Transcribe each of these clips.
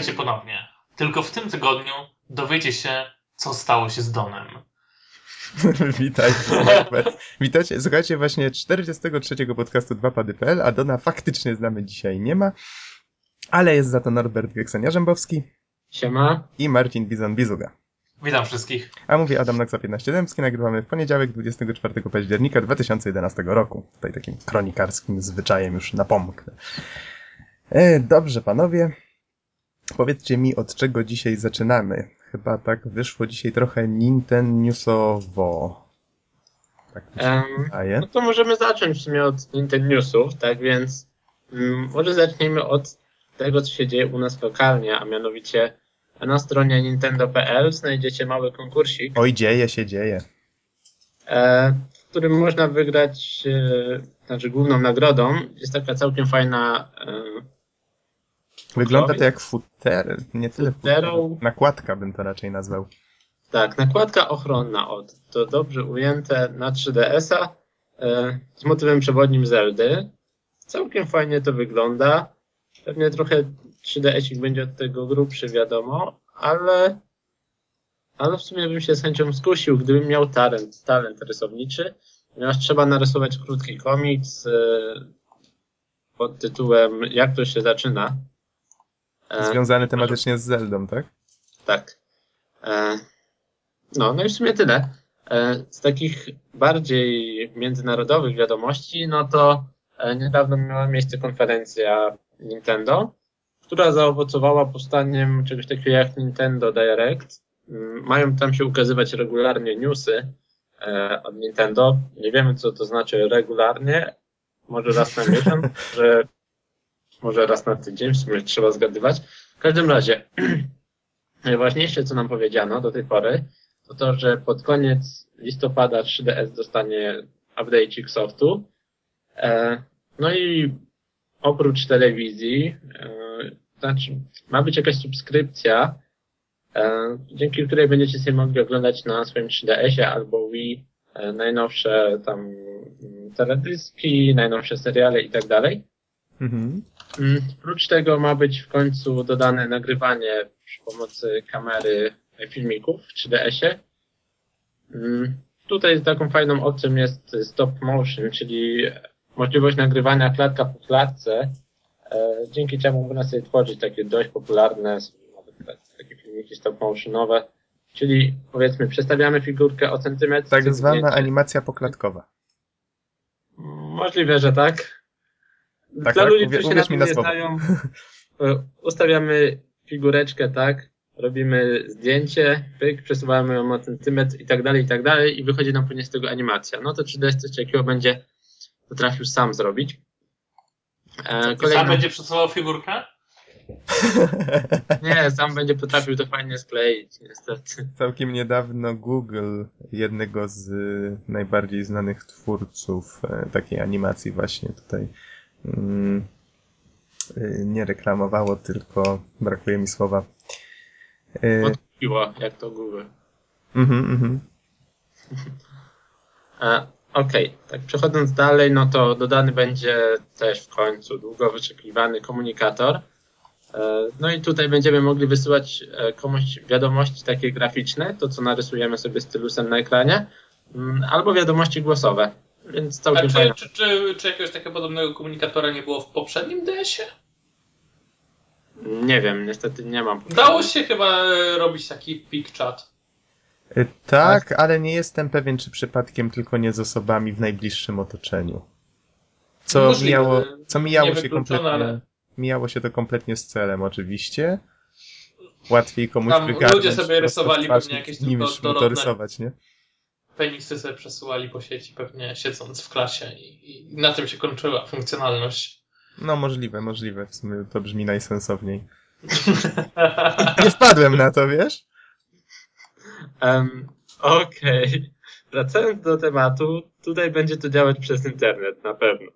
Witajcie ponownie. Tylko w tym tygodniu dowiecie się, co stało się z Donem. Witajcie. Witajcie. Słuchajcie właśnie 43 podcastu 2pady.pl, a Dona faktycznie znamy dzisiaj nie ma, ale jest za to Norbert Geksenia-Rzębowski. Siema. I Marcin Bizon-Bizuga. Witam wszystkich. A mówi Adam Noxa 15 Dębski. Nagrywamy w poniedziałek 24 października 2011 roku. Tutaj takim kronikarskim zwyczajem już napomknę. E, dobrze, panowie. Powiedzcie mi, od czego dzisiaj zaczynamy. Chyba tak wyszło dzisiaj trochę Nintendnewsowo. Tak um, no to możemy zacząć w sumie od Nintendo Newsów, tak więc um, może zacznijmy od tego, co się dzieje u nas lokalnie, a mianowicie na stronie nintendo.pl znajdziecie mały konkursik. Oj, dzieje się, dzieje. E, w którym można wygrać, e, znaczy główną nagrodą jest taka całkiem fajna e, Wygląda to jak futer, nie tyle futer, nakładka bym to raczej nazwał. Tak, nakładka ochronna od, to dobrze ujęte na 3DS-a e, z motywem przewodnim Zeldy. Całkiem fajnie to wygląda. Pewnie trochę 3DS-ik będzie od tego grubszy, wiadomo, ale, ale w sumie bym się z chęcią skusił, gdybym miał talent, talent rysowniczy, ponieważ trzeba narysować krótki komiks e, pod tytułem Jak to się zaczyna. E, Związany tematycznie z Zeldą, tak? Tak. E, no, no i w sumie tyle. E, z takich bardziej międzynarodowych wiadomości, no to niedawno miała miejsce konferencja Nintendo, która zaowocowała powstaniem czegoś takiego jak Nintendo Direct. Mm, mają tam się ukazywać regularnie newsy od Nintendo. Nie wiemy, co to znaczy regularnie. Może raz na miesiąc, że może raz na tydzień, w sumie trzeba zgadywać. W każdym razie, najważniejsze, co nam powiedziano do tej pory, to to, że pod koniec listopada 3DS dostanie update'ik softu. E, no i oprócz telewizji, e, znaczy ma być jakaś subskrypcja, e, dzięki której będziecie sobie mogli oglądać na swoim 3DS-ie albo Wii najnowsze tam mm, teledyski, najnowsze seriale i tak dalej. Mhm. Mm, oprócz tego ma być w końcu dodane nagrywanie przy pomocy kamery filmików w 3DS-ie. Mm, tutaj taką fajną opcją jest stop motion, czyli możliwość nagrywania klatka po klatce, e, dzięki czemu można sobie tworzyć takie dość popularne, takie filmiki stop motionowe, czyli powiedzmy przestawiamy figurkę o centymetr. Tak zwana animacja poklatkowa. Możliwe, że tak. Tak, Dla tak? ludzi, którzy się na tym nie znają, e, ustawiamy figureczkę, tak, robimy zdjęcie, pyk, przesuwamy ją o centymetr i tak dalej, i tak dalej i wychodzi nam później z tego animacja. No to 3D coś takiego będzie potrafił sam zrobić. E, kolejną... Sam będzie przesuwał figurkę? Nie, sam będzie potrafił to fajnie skleić, niestety. Całkiem niedawno Google, jednego z najbardziej znanych twórców e, takiej animacji właśnie tutaj, nie reklamowało, tylko brakuje mi słowa. Y, Odpiła, jak to Google. Mhm, mhm. E, okej, okay. tak przechodząc dalej, no to dodany będzie też w końcu długo wyczekiwany komunikator. E, no i tutaj będziemy mogli wysyłać e, komuś wiadomości takie graficzne, to co narysujemy sobie stylusem na ekranie, mm, albo wiadomości głosowe. Więc całkiem A czy, czy, czy, czy jakiegoś takiego podobnego komunikatora nie było w poprzednim DS-ie? Nie wiem, niestety nie mam. Dało się chyba e, robić taki pick chat. E, tak, ale nie jestem pewien, czy przypadkiem tylko nie z osobami w najbliższym otoczeniu. Co Możliwe, mijało, co mijało się kompletnie. Ale... Mijało się to kompletnie z celem, oczywiście. Łatwiej komuś Tam wygarnąć. Ludzie sobie rysowali pewnie jakieś niż to rysować, nie? Penisy sobie przesyłali po sieci, pewnie siedząc w klasie i, i na tym się kończyła funkcjonalność. No możliwe, możliwe. W sumie to brzmi najsensowniej. Nie wpadłem na to, wiesz? Um, Okej. Okay. Wracając do tematu, tutaj będzie to działać przez internet, na pewno.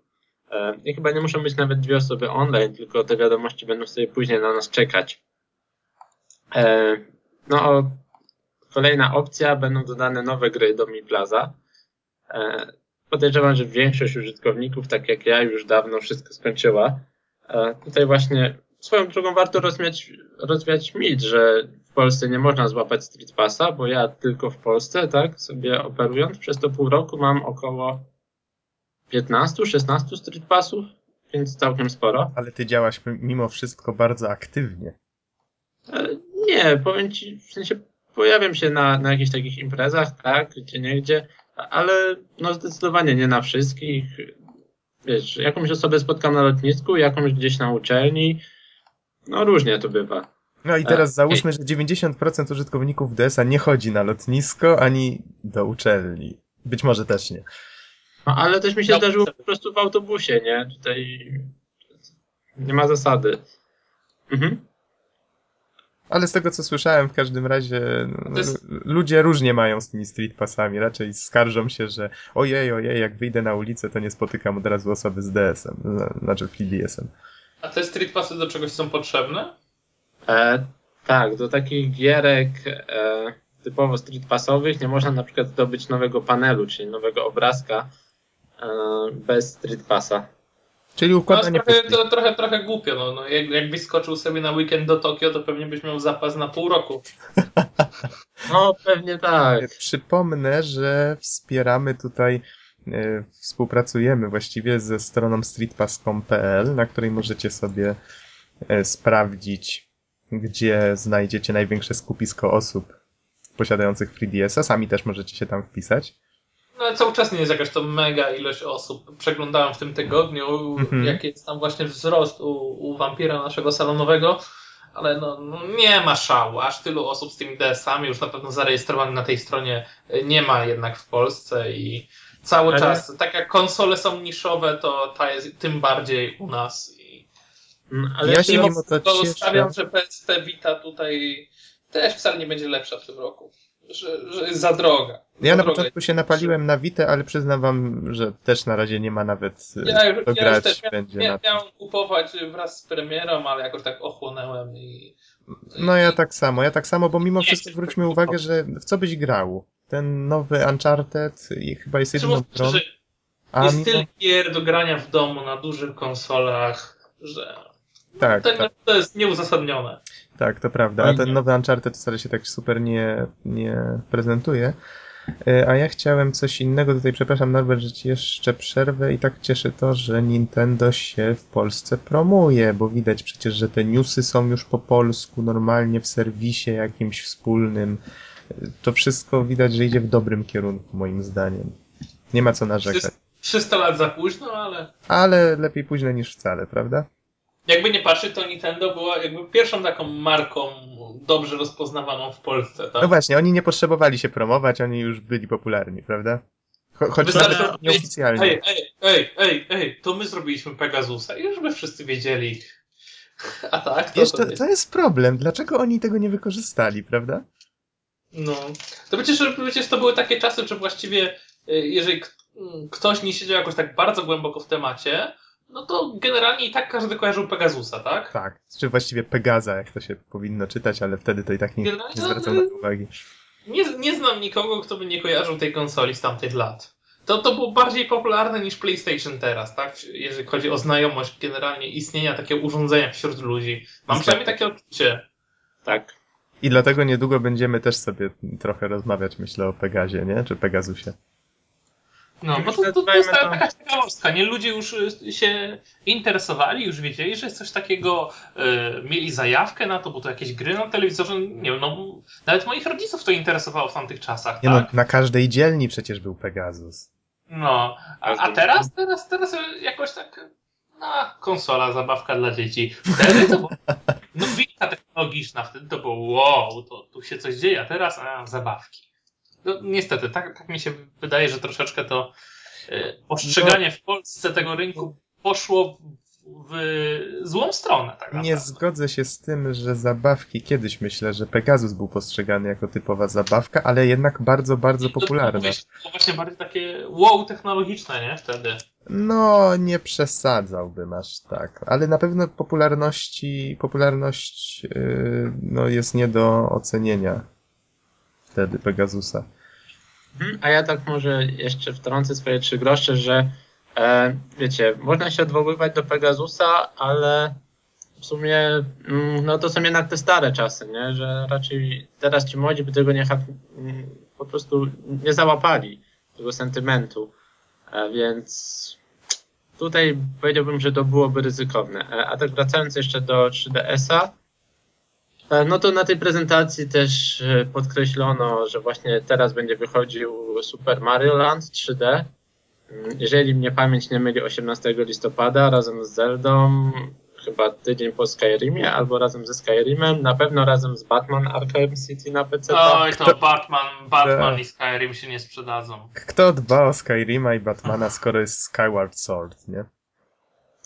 Um, I chyba nie muszą być nawet dwie osoby online, tylko te wiadomości będą sobie później na nas czekać. Um, no, Kolejna opcja, będą dodane nowe gry do Mi Plaza. E, podejrzewam, że większość użytkowników, tak jak ja, już dawno wszystko skończyła. E, tutaj właśnie swoją drogą warto rozwiać, rozwiać mit, że w Polsce nie można złapać Street Passa, bo ja tylko w Polsce, tak, sobie operując przez to pół roku mam około 15-16 Street Passów, więc całkiem sporo. Ale ty działasz mimo wszystko bardzo aktywnie. E, Nie, powiem ci, w sensie pojawiam się na, na jakichś takich imprezach, tak, gdzie nie gdzie, ale no zdecydowanie nie na wszystkich. Wiesz, jakąś osobę spotkam na lotnisku, jakąś gdzieś na uczelni. No różnie to bywa. No i teraz E, załóżmy, że 90% użytkowników DS-a nie chodzi na lotnisko ani do uczelni. Być może też nie. No ale też mi się No, zdarzyło po prostu w autobusie, nie? Tutaj nie ma zasady. Mhm. Ale z tego co słyszałem, w każdym razie no, jest- ludzie różnie mają z tymi street passami. Raczej skarżą się, że ojej, ojej, jak wyjdę na ulicę, to nie spotykam od razu osoby z DS-em, zna- znaczy FreeDS-em. A te street passy do czegoś są potrzebne? E, tak, do takich gierek e, typowo street passowych nie można na przykład zdobyć nowego panelu, czyli nowego obrazka e, bez street passa. Czyli No, układanie trochę, puzli. to, trochę, trochę głupio. No, no, jak, jakbyś skoczył sobie na weekend do Tokio, to pewnie byś miał zapas na pół roku. No pewnie tak. Przypomnę, że wspieramy tutaj, e, współpracujemy właściwie ze stroną streetpass.pl, na której możecie sobie e, sprawdzić, gdzie znajdziecie największe skupisko osób posiadających FreeDS-a. Sami też możecie się tam wpisać. No ale cały czas nie jest jakaś to mega ilość osób. Przeglądałem w tym tygodniu, Mhm. jaki jest tam właśnie wzrost u, u wampira naszego salonowego, ale no, no nie ma szału. Aż tylu osób z tymi DS-ami już na pewno zarejestrowanych na tej stronie y, nie ma jednak w Polsce i cały Ale- czas, tak jak konsole są niszowe, to ta jest tym bardziej u nas. I Mm, Ale Ja się to to stawiam, że PSP Vita tutaj też wcale nie będzie lepsza w tym roku. Że, że jest za droga. Ja Za na droga początku się napaliłem na Witę, ale przyznam wam, że też na razie nie ma nawet e, Ja, już- ja grać też będzie Mia, na tym. miałem kupować wraz z premierą, ale jakoś tak ochłonęłem i. No ja tak samo, ja tak samo, bo mimo Nie wszystko zwróćmy uwagę, że w co byś grał? Ten nowy Uncharted i chyba jest jedyną Znaczy, grą, że a jest tyle gier do grania w domu na dużych konsolach, że Tak, tak, to jest nieuzasadnione. Tak, to prawda, a ten nowy Uncharted wcale się tak super nie, nie prezentuje. E, A ja chciałem coś innego tutaj, przepraszam Norbert, że ci jeszcze przerwę i tak cieszy to, że Nintendo się w Polsce promuje, bo widać przecież, że te newsy są już po polsku, normalnie w serwisie jakimś wspólnym. E, To wszystko widać, że idzie w dobrym kierunku, moim zdaniem. Nie ma co narzekać. 300 lat za późno, ale Ale lepiej późno niż wcale, prawda? Jakby nie patrzeć, to Nintendo była jakby pierwszą taką marką dobrze rozpoznawaną w Polsce, tak? No właśnie, oni nie potrzebowali się promować, oni już byli popularni, prawda? Cho choć Wystarczy nawet nieoficjalnie. Ej, ej, ej, ej, ej, to my zrobiliśmy Pegasusa i już by wszyscy wiedzieli. A tak, to, Wiesz, to, to, jest- to jest problem. Dlaczego oni tego nie wykorzystali, prawda? No. To przecież, przecież to były takie czasy, że właściwie y, jeżeli ktoś nie siedział jakoś tak bardzo głęboko w temacie, no to generalnie i tak każdy kojarzył Pegasusa, tak? Tak. Czy właściwie Pegaza, jak to się powinno czytać, ale wtedy to i tak nie, Generalnie nie zwracam na to uwagi. Nie, nie znam nikogo, kto by nie kojarzył tej konsoli z tamtych lat. To, to było bardziej popularne niż PlayStation teraz, tak? Jeżeli chodzi o znajomość generalnie istnienia takiego urządzenia wśród ludzi. Mam przynajmniej takie odczucie. Tak. I dlatego niedługo będziemy też sobie trochę rozmawiać, myślę, o Pegazie, nie? Czy Pegasusie. No, bo to, to, to jest taka taka ciekawostka, nie? Ludzie już y, się interesowali, już wiedzieli, że jest coś takiego, y, mieli zajawkę na to, bo to jakieś gry na telewizorze, nie wiem, no, nawet moich rodziców to interesowało w tamtych czasach, Nie tak? no, na każdej dzielni przecież był Pegasus. No, a, a teraz, teraz, teraz jakoś tak, no, konsola, zabawka dla dzieci. Wtedy to było nowinka technologiczna, wtedy to było wow, to tu się coś dzieje, a teraz, a, zabawki. No, niestety, tak, tak mi się wydaje, że troszeczkę to y, postrzeganie w Polsce tego rynku poszło w, złą stronę, tak. Nie zgodzę się z tym, że zabawki, kiedyś myślę, że Pegasus był postrzegany jako typowa zabawka, ale jednak bardzo, bardzo To- to popularna. To było właśnie bardziej takie wow technologiczne, nie? Wtedy. No, nie przesadzałbym aż tak, ale na pewno popularności, popularność yy, no, jest nie do ocenienia wtedy Pegasusa. Mhm, A ja tak może jeszcze wtrącę swoje trzy grosze, że e, wiecie, można się odwoływać do Pegasusa, ale w sumie mm, no to są jednak te stare czasy, nie? że raczej teraz ci młodzi by tego nie mm, po prostu nie załapali tego sentymentu, e, więc tutaj powiedziałbym, że to byłoby ryzykowne. E, a tak wracając jeszcze do 3DS-a, e, no to na tej prezentacji też podkreślono, że właśnie teraz będzie wychodził Super Mario Land 3D. Mm, jeżeli mnie pamięć nie myli, 18 listopada razem z Zeldą chyba tydzień po Skyrimie, albo razem ze Skyrimem, na pewno razem z Batman Arkham City na PC. Oj, to Kto... Batman, Batman i Skyrim się nie sprzedadzą. Kto dba o Skyrima i Batmana, skoro jest Skyward Sword, nie?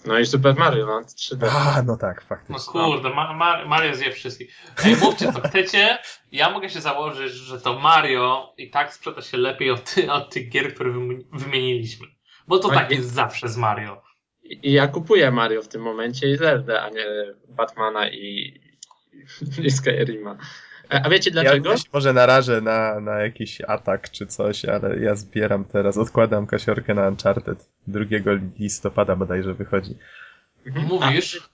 No i Super Mario Land 3D. A, no tak, faktycznie. No kurde, Ma Ma Mario zje wszystkich. Ej, mówcie co chcecie, ja mogę się założyć, że to Mario i tak sprzeda się lepiej od, ty od tych gier, które wymieniliśmy. Bo to no tak jest zawsze z Mario. I ja kupuję Mario w tym momencie i Zelda, a nie Batmana i, i Skyrima. A wiecie dlaczego? Ja może narażę na, na jakiś atak czy coś, ale ja zbieram teraz, odkładam kasiorkę na Uncharted. 2 listopada bodajże wychodzi. Mhm. Mówisz?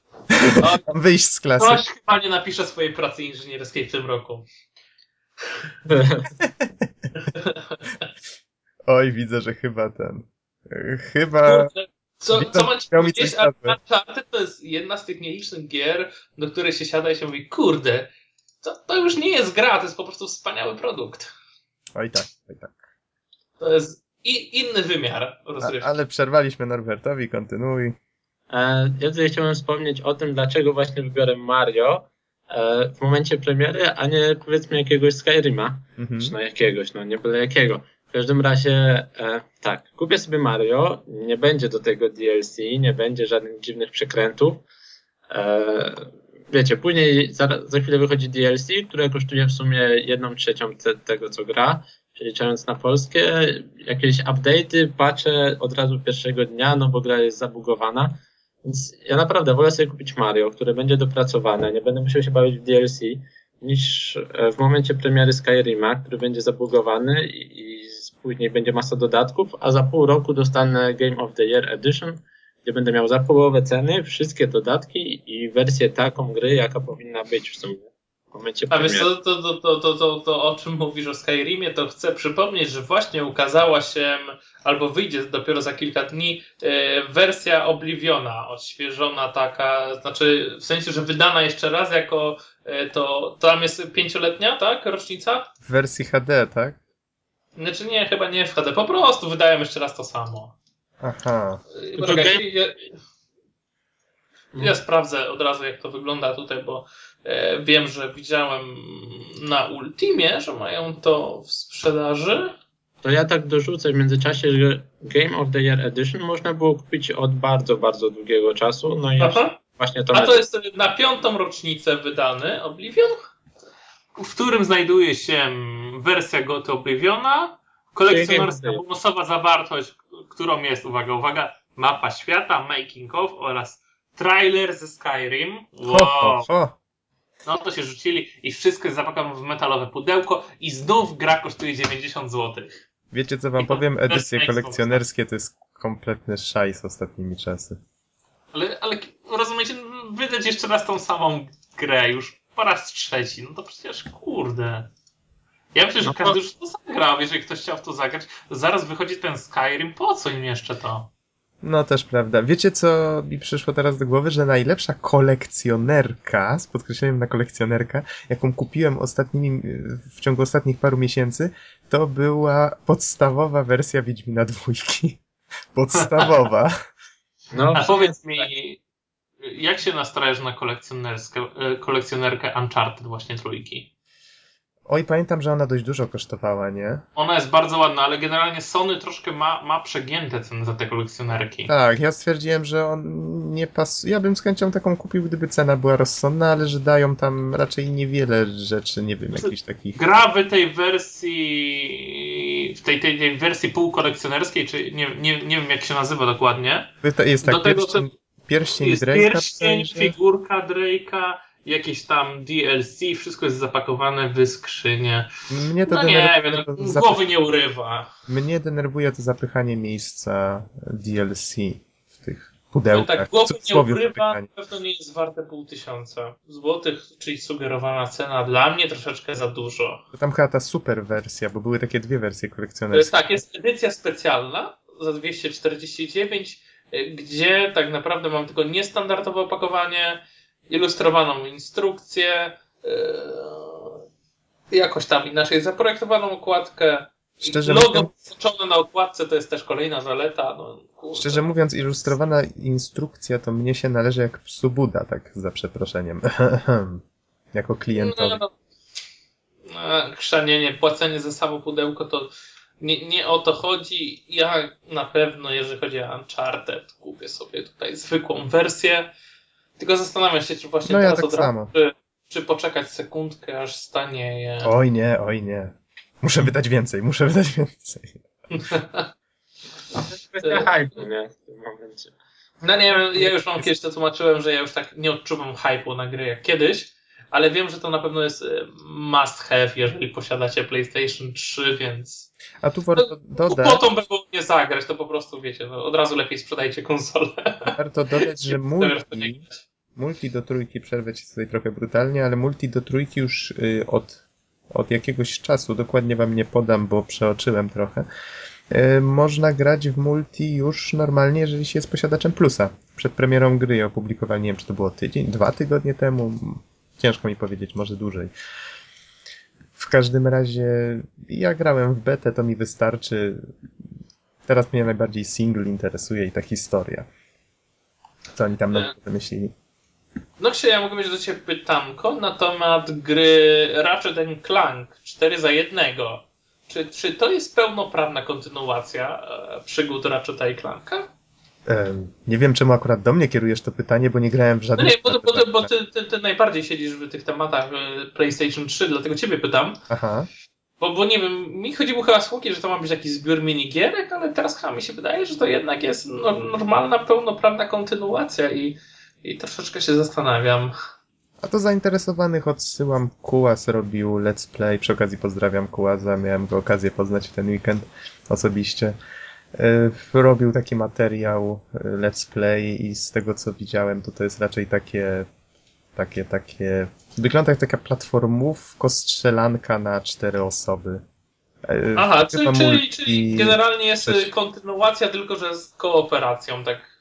Mam wyjść z klasy. Ktoś chyba nie napisze swojej pracy inżynierskiej w tym roku. Oj, widzę, że chyba ten. Chyba. Co, co mam ci powiedzieć, Uncharted to jest jedna z tych nielicznych gier, do której się siada i się mówi, kurde, to, to już nie jest gra, to jest po prostu wspaniały produkt. Oj tak, oj tak. To jest i, inny wymiar rozrywki. A, ale przerwaliśmy Norbertowi, kontynuuj. E, ja tutaj chciałbym wspomnieć o tym, dlaczego właśnie wybiorę Mario e, w momencie premiery, a nie powiedzmy jakiegoś Skyrima. Mhm. Czy no jakiegoś, no nie byle jakiego. W każdym razie, e, tak, kupię sobie Mario, nie będzie do tego DLC, nie będzie żadnych dziwnych przekrętów. Wiecie, później za, za chwilę wychodzi DLC, które kosztuje w sumie jedną trzecią te, tego, co gra, przeliczając na polskie. Jakieś update'y, patche od razu pierwszego dnia, no bo gra jest zabugowana. Więc ja naprawdę wolę sobie kupić Mario, które będzie dopracowane, nie będę musiał się bawić w DLC, niż e, w momencie premiery Skyrima, który będzie zabugowany i, i później będzie masa dodatków, a za pół roku dostanę Game of the Year Edition, gdzie będę miał za połowę ceny wszystkie dodatki i wersję taką gry, jaka powinna być w sumie. W momencie a wiesz co, to, to, to, to, to, to o czym mówisz o Skyrimie, to chcę przypomnieć, że właśnie ukazała się, albo wyjdzie dopiero za kilka dni, e, wersja Obliviona, odświeżona taka, znaczy w sensie, że wydana jeszcze raz jako, e, to, to tam jest pięcioletnia, tak, rocznica? W wersji HD, tak? Znaczy nie, chyba nie w HD, po prostu wydają jeszcze raz to samo. Aha. Poczekaj, ja, ja sprawdzę od razu jak to wygląda tutaj, bo e, wiem, że widziałem na Ultimie, że mają to w sprzedaży. To ja tak dorzucę w międzyczasie, że Game of the Year Edition można było kupić od bardzo, bardzo długiego czasu. No i Aha. właśnie to. A to jest na piątą rocznicę wydany Oblivion? w którym znajduje się wersja Goty Obliviona, kolekcjonerska bonusowa zawartość, którą jest, uwaga, uwaga, mapa świata, making of oraz trailer ze Skyrim. Wow. No to się rzucili i wszystko jest zapakowane w metalowe pudełko i znów gra kosztuje 90 zł. Wiecie co wam powiem? Edycje kolekcjonerskie to jest kompletny szajs ostatnimi czasy. Ale, ale rozumiecie, wydać jeszcze raz tą samą grę już po raz trzeci, no to przecież kurde. Ja myślę, że no każdy już to zagrał. Jeżeli ktoś chciał w to zagrać, to zaraz wychodzi ten Skyrim, po co im jeszcze to? No też prawda. Wiecie, co mi przyszło teraz do głowy? Że najlepsza kolekcjonerka, z podkreśleniem na kolekcjonerka, jaką kupiłem ostatnimi, w ciągu ostatnich paru miesięcy, to była podstawowa wersja Wiedźmina dwójki. Podstawowa. No, A powiedz mi, jak się nastrajasz na e, kolekcjonerkę Uncharted właśnie trójki? Oj, pamiętam, że ona dość dużo kosztowała, nie? Ona jest bardzo ładna, ale generalnie Sony troszkę ma, ma przegięte ceny za te kolekcjonerki. Tak, ja stwierdziłem, że on nie pasuje. Ja bym z chęcią taką kupił, gdyby cena była rozsądna, ale że dają tam raczej niewiele rzeczy, nie wiem, jakichś takich. Gra w tej wersji, w tej, tej, tej wersji półkolekcjonerskiej, czy nie, nie, nie wiem jak się nazywa dokładnie. Jest tak, Do tego, pierścień, pierścień jest Drake'a. Pierścień, figurka Drake'a jakieś tam DLC, wszystko jest zapakowane w skrzynię. Mnie to no nie wiem, no, głowy nie urywa. Mnie denerwuje to zapychanie miejsca DLC w tych pudełkach. Tak, głowy nie ukrywa, na pewno nie jest warte pół tysiąca złotych, czyli sugerowana cena dla mnie troszeczkę za dużo. To tam chyba ta super wersja, bo były takie dwie wersje kolekcjonerskie. Tak, jest edycja specjalna za 249, y, gdzie tak naprawdę mam tylko niestandardowe opakowanie, ilustrowaną instrukcję, yy, jakoś tam inaczej zaprojektowaną okładkę. Szczerze logo mówiąc, na okładce to jest też kolejna zaleta. No, szczerze mówiąc, ilustrowana instrukcja to mnie się należy jak psu Buda, tak za przeproszeniem. jako klientowi. No, no, no, chrzanienie, płacenie za samo pudełko to nie, nie o to chodzi. Ja na pewno, jeżeli chodzi o Uncharted, kupię sobie tutaj zwykłą wersję. Tylko zastanawiam się, czy właśnie no teraz ja tak od razu, czy, czy poczekać sekundkę, aż stanie. Oj nie, oj nie. Muszę wydać więcej, muszę wydać więcej. to jest kwestia hype'u, nie? W tym momencie. No nie wiem, ja już mam kiedyś to tłumaczyłem, że ja już tak nie odczuwam hype'u na gry jak kiedyś, ale wiem, że to na pewno jest e, must have, jeżeli posiadacie PlayStation 3, więc... A tu warto no, dodać... Potą będą nie zagrać, to po prostu wiecie, no, od razu lepiej sprzedajcie konsolę. Warto dodać, że multi, multi do trójki, przerwę ci tutaj trochę brutalnie, ale multi do trójki już y, od, od jakiegoś czasu, dokładnie wam nie podam, bo przeoczyłem trochę, y, można grać w multi już normalnie, jeżeli się jest posiadaczem plusa. Przed premierą gry opublikowali, nie wiem, czy to było tydzień, dwa tygodnie temu, ciężko mi powiedzieć, może dłużej. W każdym razie ja grałem w betę, to mi wystarczy. Teraz mnie najbardziej single interesuje i ta historia. Co oni tam na wymyślili? No Krzysia, ja mogę mieć do Ciebie pytanko na temat gry Ratchet Clank 4 za jednego. Czy, czy to jest pełnoprawna kontynuacja e, przygód Ratcheta i Clanka? Nie wiem, czemu akurat do mnie kierujesz to pytanie, bo nie grałem w żadnym... No nie, bo, bo, bo ty, ty, ty, najbardziej siedzisz w tych tematach e, PlayStation 3, dlatego ciebie pytam. Aha. Bo, bo nie wiem, mi chodziło chyba słuchki, że to ma być jakiś zbiór minigierek, ale teraz chyba mi się wydaje, że to jednak jest no, normalna, pełnoprawna kontynuacja i, i troszeczkę się zastanawiam. A to zainteresowanych odsyłam. Kułas robił let's play. Przy okazji pozdrawiam Kułaza. Miałem go okazję poznać w ten weekend osobiście. E, robił taki materiał e, let's play i z tego co widziałem, to to jest raczej takie takie, takie wygląda jak taka platformówko strzelanka na cztery osoby. E, Aha, czyli, czyli, czyli generalnie jest coś... kontynuacja, tylko że z kooperacją, tak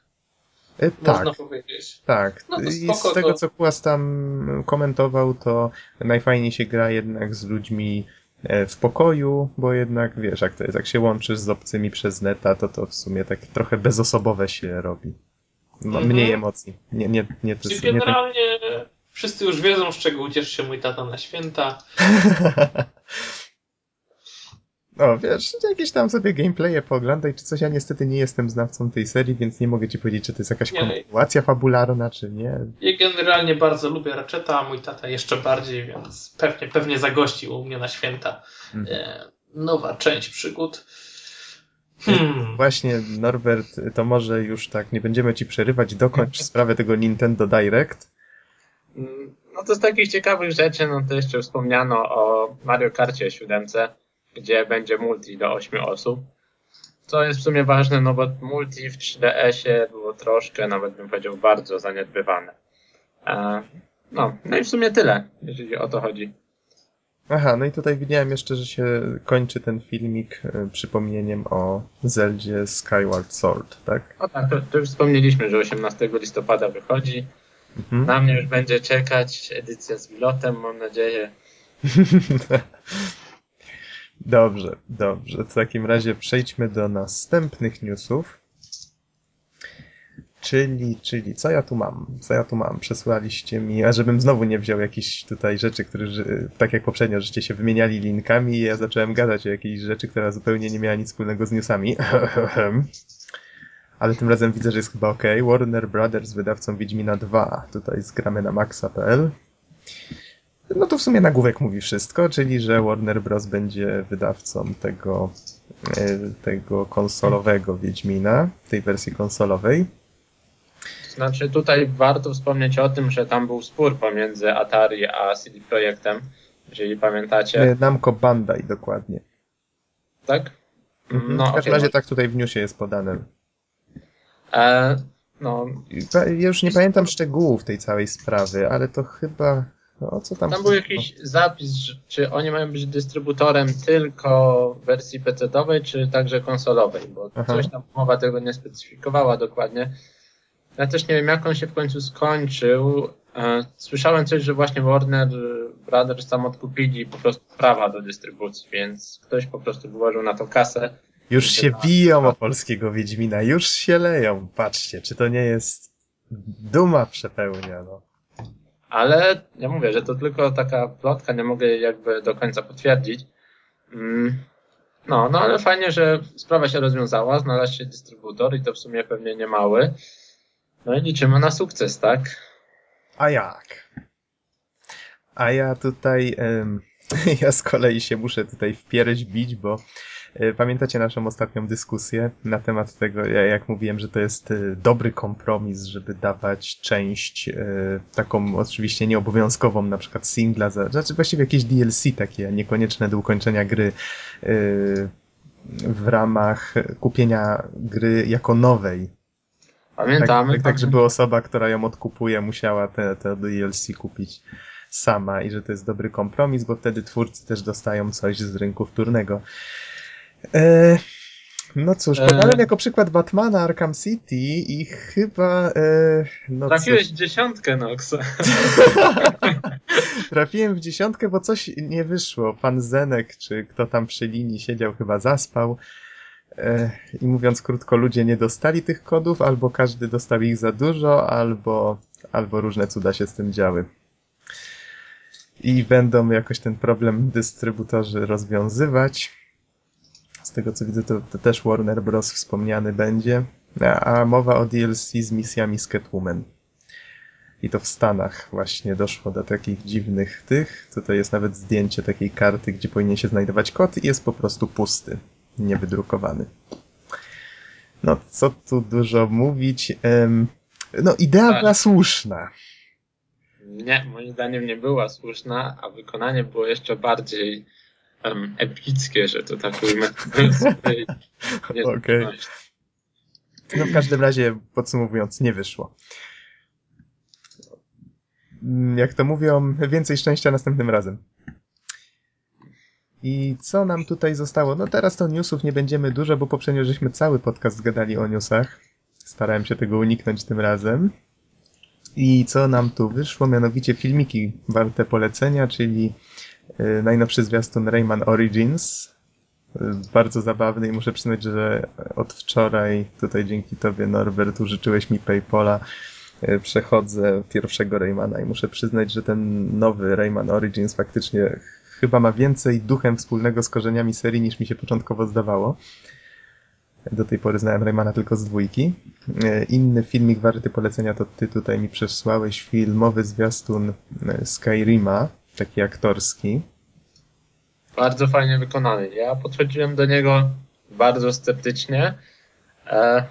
można tak, powiedzieć. Tak. No I z tego, co Kłas tam komentował, to najfajniej się gra jednak z ludźmi w pokoju, bo jednak wiesz, jak to jest, jak się łączysz z obcymi przez neta, to to w sumie tak trochę bezosobowe się robi. No, mhm. Mniej emocji. Nie, nie, nie, to jest, generalnie nie tak... wszyscy już wiedzą, z czego ucieszy się mój tata na święta. No, wiesz, jakieś tam sobie gameplaye pooglądaj czy coś. Ja niestety nie jestem znawcą tej serii, więc nie mogę ci powiedzieć, czy to jest jakaś nie, kontynuacja fabularna, czy nie. Ja generalnie bardzo lubię Ratcheta, a mój tata jeszcze bardziej, więc pewnie, pewnie zagości u mnie na święta hmm. e, nowa część przygód. Hmm. Właśnie, Norbert, to może już tak, nie będziemy ci przerywać, dokończ sprawę tego Nintendo Direct. No to z takich ciekawych rzeczy, no to jeszcze wspomniano o Mario Karcie 7 gdzie będzie multi do 8 osób. Co jest w sumie ważne, no bo multi w 3DS-ie było troszkę, nawet bym powiedział, bardzo zaniedbywane. E, no, no i w sumie tyle, jeżeli o to chodzi. Aha, no i tutaj widziałem jeszcze, że się kończy ten filmik y, przypomnieniem o Zeldzie Skyward Sword, tak? O tak, to, to już wspomnieliśmy, że 18 listopada wychodzi. Mhm. Na mnie już będzie czekać edycja z pilotem, mam nadzieję. Dobrze, dobrze. W takim razie przejdźmy do następnych newsów. Czyli, czyli, co ja tu mam? Co ja tu mam? Przesłaliście mi, a żebym znowu nie wziął jakichś tutaj rzeczy, które, tak jak poprzednio, żeście się wymieniali linkami i ja zacząłem gadać o jakiejś rzeczy, która zupełnie nie miała nic wspólnego z newsami. Ale tym razem widzę, że jest chyba ok. Warner Brothers wydawcą Wiedźmina 2. Tutaj zgramy na maxa.pl. No to w sumie nagłówek mówi wszystko, czyli że Warner Bros. będzie wydawcą tego, e, tego konsolowego Wiedźmina, tej wersji konsolowej. Znaczy tutaj warto wspomnieć o tym, że tam był spór pomiędzy Atari a CD Projektem, jeżeli pamiętacie. Namco Bandai dokładnie. Tak? Mhm. No, w każdym razie no. tak tutaj w newsie jest podane. E, no... Ja już nie pamiętam szczegółów tej całej sprawy, ale to chyba... No, co tam... Tam był jakiś zapis, czy oni mają być dystrybutorem tylko wersji PC-owej, czy także konsolowej, bo Aha. coś tam mowa tego nie specyfikowała dokładnie. Ja też nie wiem, jak on się w końcu skończył. E, słyszałem coś, że właśnie Warner Brothers tam odkupili po prostu prawa do dystrybucji, więc ktoś po prostu wyłożył na to kasę. Już się biją o polskiego Wiedźmina, już się leją. Patrzcie, czy to nie jest duma przepełnia, no. Ale ja mówię, że to tylko taka plotka, nie mogę jej jakby do końca potwierdzić. Mm, no, no ale fajnie, że sprawa się rozwiązała, znalazł się dystrybutor i to w sumie pewnie nie mały. No i liczymy na sukces, tak? A jak? A ja tutaj, ja z kolei się muszę tutaj wpierać bić, bo pamiętacie naszą ostatnią dyskusję na temat tego, jak mówiłem, że to jest e, dobry kompromis, żeby dawać część e, taką oczywiście nieobowiązkową, na przykład singla, za, znaczy właściwie jakieś DLC takie, niekonieczne do ukończenia gry w ramach kupienia gry jako nowej Pamiętamy. Tak, tak, tak, żeby osoba, która ją odkupuje, musiała te, te DLC kupić sama i że to jest dobry kompromis, bo wtedy twórcy też dostają coś z rynku wtórnego. E, no cóż, e... podałem jako przykład Batmana Arkham City i chyba... E, no Trafiłeś w dziesiątkę, Nox. Trafiłem w dziesiątkę, bo coś nie wyszło. Pan Zenek, czy kto tam przy linii siedział, chyba zaspał. E, I mówiąc krótko, ludzie nie dostali tych kodów, albo każdy dostał ich za dużo, albo, albo różne cuda się z tym działy. I będą jakoś ten problem dystrybutorzy rozwiązywać. Z tego co widzę, to, to też Warner Bros. wspomniany będzie. A, a mowa o DLC z misjami z Catwoman. I to w Stanach właśnie doszło do takich dziwnych tych. Tutaj jest nawet zdjęcie takiej karty, gdzie powinien się znajdować kod i jest po prostu pusty niewydrukowany. No, co tu dużo mówić. No, idea tak. była słuszna. Nie, moim zdaniem nie była słuszna, a wykonanie było jeszcze bardziej um, epickie, że to tak ujmę. Okej. Okay. No w każdym razie, podsumowując, nie wyszło. Jak to mówią, więcej szczęścia następnym razem. I co nam tutaj zostało? No teraz to newsów nie będziemy dużo, bo poprzednio żeśmy cały podcast gadali o newsach. Starałem się tego uniknąć tym razem. I co nam tu wyszło? Mianowicie filmiki warte polecenia, czyli najnowszy zwiastun Rayman Origins. Yy, bardzo zabawny i muszę przyznać, że od wczoraj, tutaj dzięki tobie Norbert, użyczyłeś mi Paypola, yy, przechodzę pierwszego Raymana i muszę przyznać, że ten nowy Rayman Origins faktycznie chyba ma więcej duchem wspólnego z korzeniami serii niż mi się początkowo zdawało. Do tej pory znałem Raymana tylko z dwójki. E, inny filmik warty polecenia to ty tutaj mi przesłałeś filmowy zwiastun e, Skyrima, taki aktorski. Bardzo fajnie wykonany. Ja podchodziłem do niego bardzo sceptycznie, e,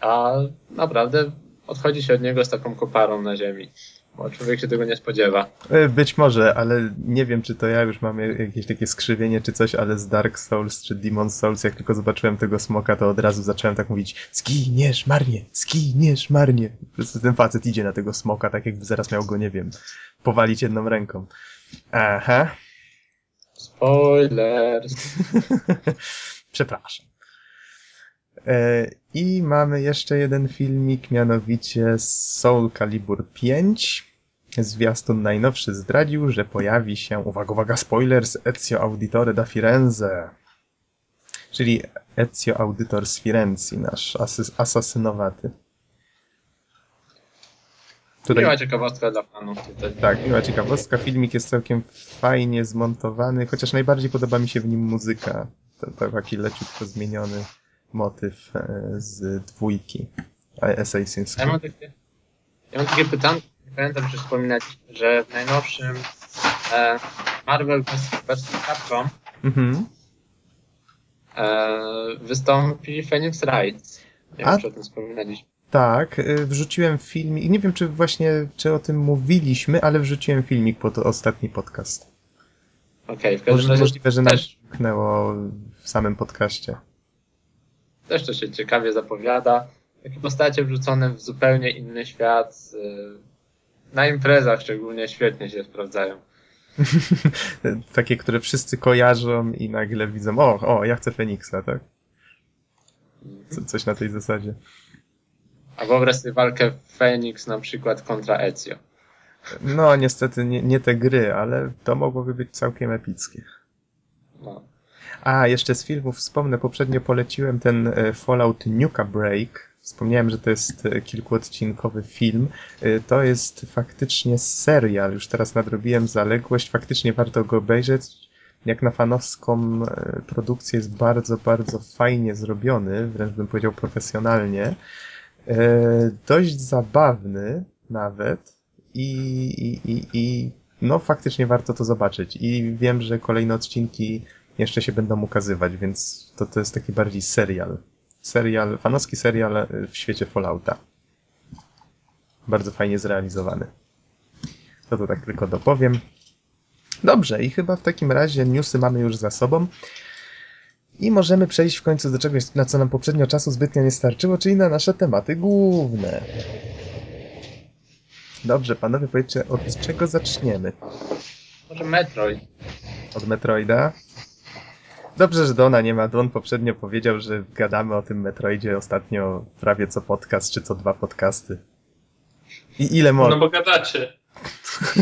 a naprawdę odchodzi się od niego z taką koparą na ziemi. Bo człowiek się tego nie spodziewa. E, być może, ale nie wiem, czy to ja już mam jakieś takie skrzywienie czy coś, ale z Dark Souls czy Demon Souls, jak tylko zobaczyłem tego smoka, to od razu zacząłem tak mówić zginiesz marnie, zginiesz marnie. Po prostu ten facet idzie na tego smoka, tak jakby zaraz miał go, nie wiem, powalić jedną ręką. Aha. Spoilers. Przepraszam. E, I mamy jeszcze jeden filmik, mianowicie Soul Calibur 5. Zwiastun najnowszy zdradził, że pojawi się, uwaga, uwaga, spoilers, Ezio Auditore da Firenze. Czyli Ezio Auditor z Firencji, nasz asy asasynowaty. Tutaj... Miła ciekawostka dla fanów tutaj. Tak, miła ciekawostka. Filmik jest całkiem fajnie zmontowany, chociaż najbardziej podoba mi się w nim muzyka. To, to taki leciutko zmieniony motyw e, z dwójki Assassin's Creed. Ja mam takie, ja mam takie pytanie, pamiętam, że wspominać, że w najnowszym e, Marvel vs. Capcom mhm. e, wystąpi Phoenix Wright. Nie A? wiem, czy o tym wspominaliśmy. Tak, e, wrzuciłem filmik, nie wiem czy właśnie, czy o tym mówiliśmy, ale wrzuciłem filmik po to ostatni podcast. Okej, okay, w każdym razie... Możliwe, że też... nam w samym podcaście. Też to się ciekawie zapowiada. takie postacie wrzucone w zupełnie inny świat. Na imprezach szczególnie świetnie się sprawdzają. Takie, które wszyscy kojarzą i nagle widzą, o, o, ja chcę Feniksa, tak? Co, coś na tej zasadzie. A wyobraź sobie walkę Feniks na przykład kontra Ezio. No, niestety nie, nie te gry, ale to mogłoby być całkiem epickie. No. A, jeszcze z filmów wspomnę, poprzednio poleciłem ten e, Fallout Nuka Break. Wspomniałem, że to jest e, kilkuodcinkowy film. E, to jest faktycznie serial. Już teraz nadrobiłem zaległość. Faktycznie warto go obejrzeć. Jak na fanowską produkcję jest bardzo, bardzo fajnie zrobiony, wręcz bym powiedział profesjonalnie. Dość zabawny nawet i, i, i, i no faktycznie warto to zobaczyć. I wiem, że kolejne odcinki jeszcze się będą ukazywać, więc to, to jest taki bardziej serial. Serial, fanowski serial w świecie Fallouta. Bardzo fajnie zrealizowany. To to tak tylko dopowiem. Dobrze, i chyba w takim razie newsy mamy już za sobą. I możemy przejść w końcu do czegoś, na co nam poprzednio czasu zbytnio nie starczyło, czyli na nasze tematy główne. Dobrze, panowie, powiedzcie, od czego zaczniemy? Może Metroid. Od Metroida? Dobrze, że Dona nie ma. Don poprzednio powiedział, że gadamy o tym Metroidzie ostatnio prawie co podcast, czy co dwa podcasty. I ile mogę? No bo gadacie.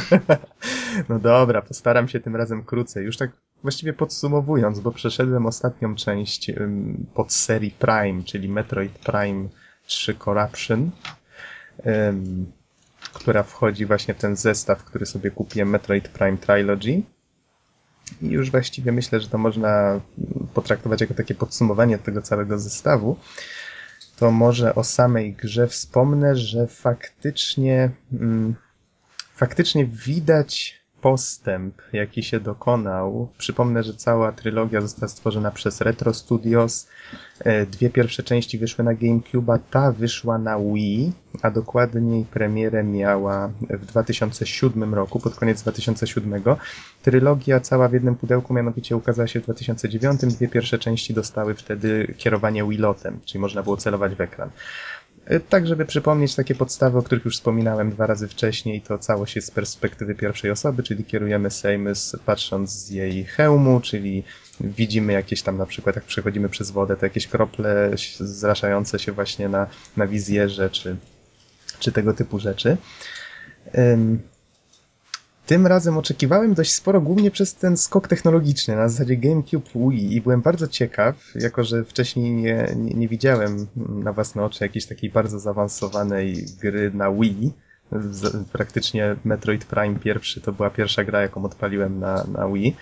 no dobra, postaram się tym razem krócej. Już tak właściwie podsumowując, bo przeszedłem ostatnią część um, pod serii Prime, czyli Metroid Prime 3 Corruption, um, która wchodzi właśnie w ten zestaw, który sobie kupiłem Metroid Prime Trilogy. I już właściwie myślę, że to można potraktować jako takie podsumowanie tego całego zestawu. To może o samej grze wspomnę, że faktycznie, mm, faktycznie widać postęp, jaki się dokonał. Przypomnę, że cała trylogia została stworzona przez Retro Studios. E, dwie pierwsze części wyszły na GameCube, ta wyszła na Wii, a dokładniej premierę miała w 2007 roku, pod koniec 2007. Trylogia cała w jednym pudełku mianowicie ukazała się w 2009. Dwie pierwsze części dostały wtedy kierowanie Wilotem, czyli można było celować w ekran. E, tak, żeby przypomnieć takie podstawy, o których już wspominałem dwa razy wcześniej, to całość jest z perspektywy pierwszej osoby, czyli kierujemy Sejmys patrząc z jej hełmu, czyli widzimy jakieś tam na przykład, jak przechodzimy przez wodę, to jakieś krople zraszające się właśnie na, na wizjerze, czy, czy tego typu rzeczy. Tym razem oczekiwałem dość sporo, głównie przez ten skok technologiczny na zasadzie GameCube Wii i byłem bardzo ciekaw, jako że wcześniej nie, nie, nie widziałem na własne oczy jakiejś takiej bardzo zaawansowanej gry na Wii. Praktycznie Metroid Prime pierwszy to była pierwsza gra, jaką odpaliłem na, na Wii.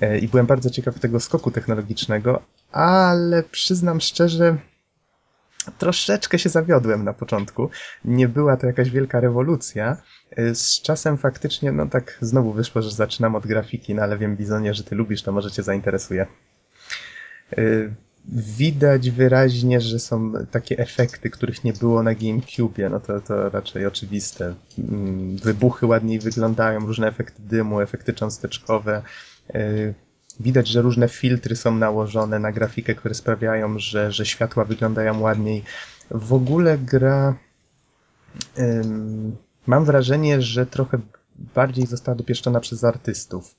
E, I byłem bardzo ciekaw tego skoku technologicznego, ale przyznam szczerze, troszeczkę się zawiodłem na początku. Nie była to jakaś wielka rewolucja. Y, z czasem faktycznie, no tak znowu wyszło, że zaczynam od grafiki, no ale wiem Bizonie, że ty lubisz, to może cię zainteresuje. Y, widać wyraźnie, że są takie efekty, których nie było na GameCube, no to, to raczej oczywiste. Mm, wybuchy ładniej wyglądają, różne efekty dymu, efekty cząsteczkowe. Widać, że różne filtry są nałożone na grafikę, które sprawiają, że, że światła wyglądają ładniej. W ogóle gra mam wrażenie, że trochę bardziej została dopieszczona przez artystów.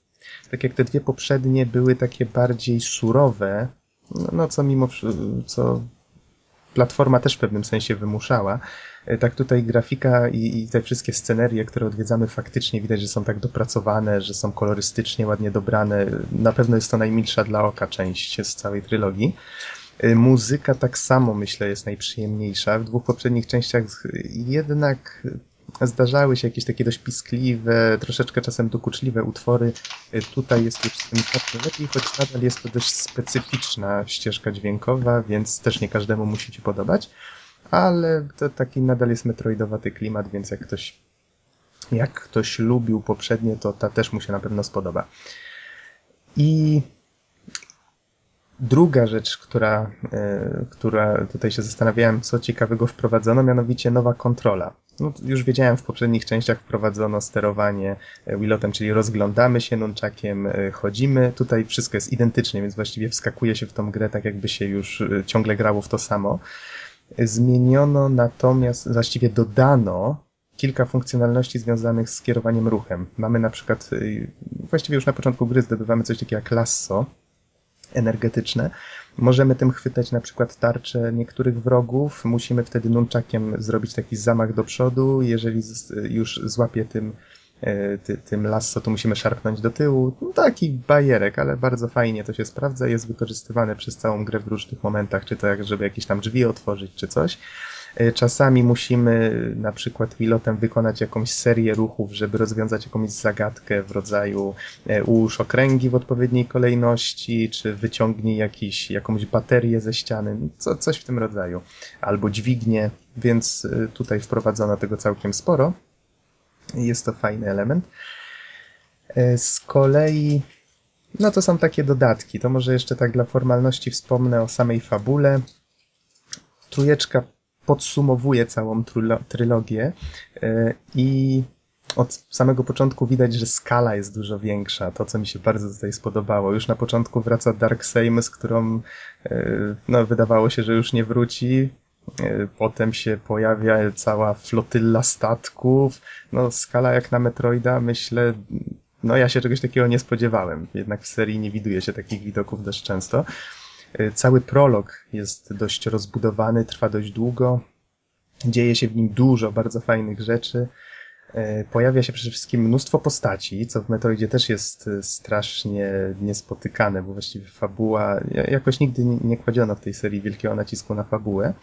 Tak jak te dwie poprzednie były takie bardziej surowe, no, no co mimo co platforma też w pewnym sensie wymuszała. E, tak tutaj grafika i, i, te wszystkie scenerie, które odwiedzamy, faktycznie widać, że są tak dopracowane, że są kolorystycznie ładnie dobrane. Na pewno jest to najmilsza dla oka część z całej trylogii. E, muzyka tak samo myślę jest najprzyjemniejsza. W dwóch poprzednich częściach jednak zdarzały się jakieś takie dość piskliwe, troszeczkę czasem dokuczliwe utwory. E, tutaj jest już z tym lepiej, choć nadal jest to dość specyficzna ścieżka dźwiękowa, więc też nie każdemu musi ci podobać. Ale to taki nadal jest metroidowaty klimat, więc jak ktoś, jak ktoś lubił poprzednie, to ta też mu się na pewno spodoba. I Druga rzecz, która, e, która tutaj się zastanawiałem, co ciekawego wprowadzono, mianowicie nowa kontrola. No, już wiedziałem, w poprzednich częściach wprowadzono sterowanie e, Wilotem, czyli rozglądamy się nunchakiem, e, chodzimy. Tutaj wszystko jest identycznie, więc właściwie wskakuje się w tą grę tak, jakby się już ciągle grało w to samo. Zmieniono natomiast, właściwie dodano kilka funkcjonalności związanych z kierowaniem ruchem. Mamy na przykład, właściwie już na początku gry zdobywamy coś takiego jak lasso energetyczne. Możemy tym chwytać na przykład tarcze niektórych wrogów. Musimy wtedy nunczakiem zrobić taki zamach do przodu. Jeżeli już złapie tym E, ty, tym lasso, to musimy szarpnąć do tyłu. No, taki bajerek, ale bardzo fajnie to się sprawdza. Jest wykorzystywane przez całą grę w różnych momentach, czy to jak, żeby jakieś tam drzwi otworzyć, czy coś. E, czasami musimy na przykład pilotem wykonać jakąś serię ruchów, żeby rozwiązać jakąś zagadkę w rodzaju e, ułóż okręgi w odpowiedniej kolejności, czy wyciągnij jakiś, jakąś baterię ze ściany, co, coś w tym rodzaju. Albo dźwignię, więc tutaj wprowadzono tego całkiem sporo. Jest to fajny element. E, z kolei, no to są takie dodatki. To może jeszcze tak dla formalności wspomnę o samej fabule. Trójeczka podsumowuje całą trylogię e, i od samego początku widać, że skala jest dużo większa. To, co mi się bardzo tutaj spodobało. Już na początku wraca Dark z którą e, no, wydawało się, że już nie wróci. E, potem się pojawia cała flotylla statków. No, skala jak na Metroida, myślę, no ja się czegoś takiego nie spodziewałem. Jednak w serii nie widuje się takich widoków dość często. E, cały prolog jest dość rozbudowany, trwa dość długo. Dzieje się w nim dużo bardzo fajnych rzeczy. E, pojawia się przede wszystkim mnóstwo postaci, co w Metroidzie też jest strasznie niespotykane, bo właściwie fabuła, jakoś nigdy nie kładziono w tej serii wielkiego nacisku na fabułę.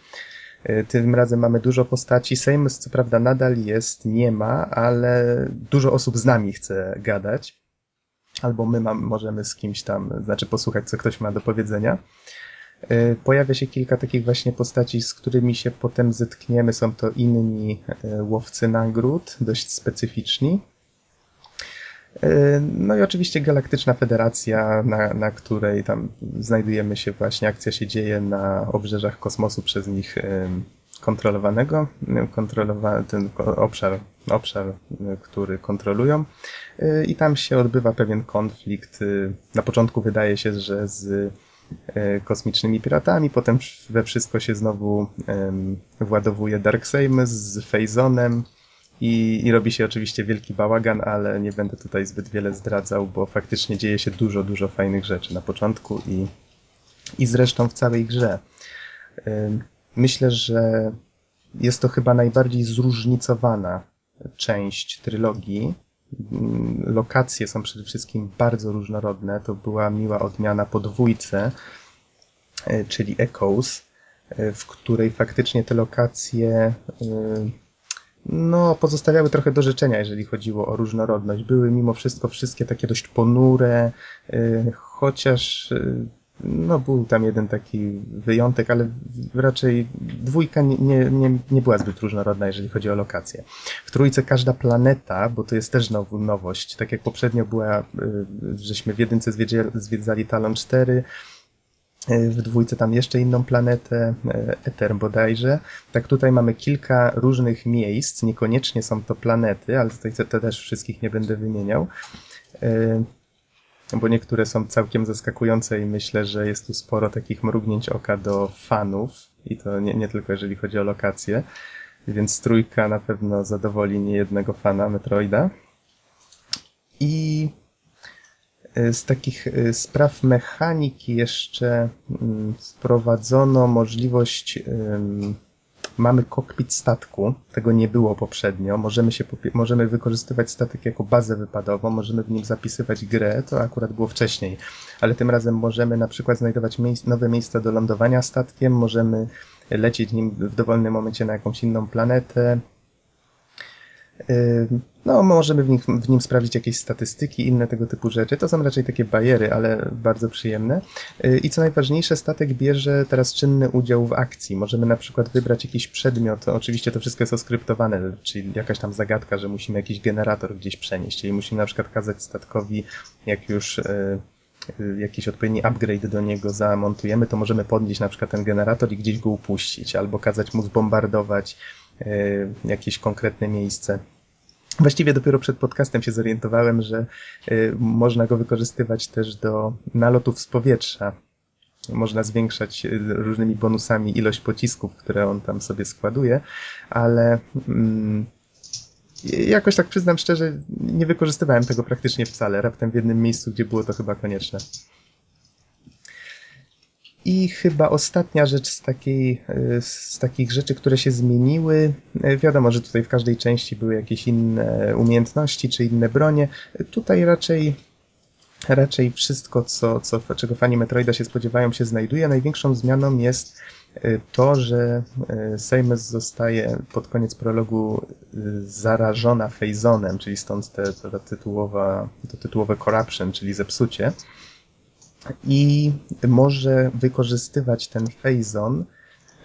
Tym razem mamy dużo postaci. Sejmus co prawda nadal jest, nie ma, ale dużo osób z nami chce gadać. Albo my mam, możemy z kimś tam, znaczy posłuchać, co ktoś ma do powiedzenia. E, pojawia się kilka takich właśnie postaci, z którymi się potem zetkniemy. Są to inni e, łowcy nagród, dość specyficzni. No i oczywiście Galaktyczna Federacja, na, na której tam znajdujemy się właśnie, akcja się dzieje na obrzeżach kosmosu przez nich kontrolowanego, kontrolowa ten obszar, obszar, który kontrolują i tam się odbywa pewien konflikt. Na początku wydaje się, że z kosmicznymi piratami, potem we wszystko się znowu władowuje Darkseid z Phazonem, i, I robi się oczywiście wielki bałagan, ale nie będę tutaj zbyt wiele zdradzał, bo faktycznie dzieje się dużo, dużo fajnych rzeczy na początku i, i zresztą w całej grze. Myślę, że jest to chyba najbardziej zróżnicowana część trylogii. Lokacje są przede wszystkim bardzo różnorodne. To była miła odmiana po dwójce, e, czyli Echoes, e, w której faktycznie te lokacje e, no, pozostawiały trochę do życzenia, jeżeli chodziło o różnorodność. Były mimo wszystko wszystkie takie dość ponure, y, chociaż no, był tam jeden taki wyjątek, ale raczej dwójka nie, nie, nie, była zbyt różnorodna, jeżeli chodzi o lokacje. W trójce każda planeta, bo to jest też now, nowość, tak jak poprzednio była, y, żeśmy w jedynce zwiedzali Talon 4, E, w dwójce tam jeszcze inną planetę, e, Eter bodajże. Tak tutaj mamy kilka różnych miejsc, niekoniecznie są to planety, ale tutaj te też wszystkich nie będę wymieniał, bo niektóre są całkiem zaskakujące i myślę, że jest tu sporo takich mrugnięć oka do fanów i to nie, nie tylko jeżeli chodzi o lokacje, więc trójka na pewno zadowoli niejednego fana Metroida. I E, z takich e, spraw mechaniki jeszcze mm, wprowadzono możliwość, mamy kokpit statku, tego nie było poprzednio, możemy, się, możemy wykorzystywać statek jako bazę wypadową, możemy w nim zapisywać grę, to akurat było wcześniej, ale tym razem możemy na przykład znajdować nowe miejsca do lądowania statkiem, możemy lecieć nim w dowolnym momencie na jakąś inną planetę, no, możemy w nim, w nim sprawdzić jakieś statystyki, inne tego typu rzeczy. To są raczej takie bariery, ale bardzo przyjemne. I co najważniejsze, statek bierze teraz czynny udział w akcji. Możemy na przykład wybrać jakiś przedmiot, oczywiście to wszystko jest oskryptowane, czyli jakaś tam zagadka, że musimy jakiś generator gdzieś przenieść, czyli musimy na przykład kazać statkowi, jak już e, jakiś odpowiedni upgrade do niego zamontujemy, to możemy podnieść na przykład ten generator i gdzieś go upuścić, albo kazać mu zbombardować jakieś konkretne miejsce. Właściwie dopiero przed podcastem się zorientowałem, że y, można go wykorzystywać też do nalotów z powietrza. można zwiększać różnymi bonusami ilość pocisków, które on tam sobie składuje, ale mm, jakoś tak przyznam szczerze, nie wykorzystywałem tego praktycznie wcale, raptem w jednym miejscu, gdzie było to chyba konieczne. I chyba ostatnia rzecz z, takiej, z takich rzeczy, które się zmieniły. Wiadomo, że tutaj w każdej części były jakieś inne umiejętności czy inne bronie. Tutaj raczej raczej wszystko, co, co, czego fani Metroida się spodziewają, się znajduje. Największą zmianą jest y, to, że y, Seymour zostaje pod koniec prologu y, zarażona Phazonem, czyli stąd te, ta tytułowa, to tytułowe corruption, czyli zepsucie. I może wykorzystywać ten Phazon,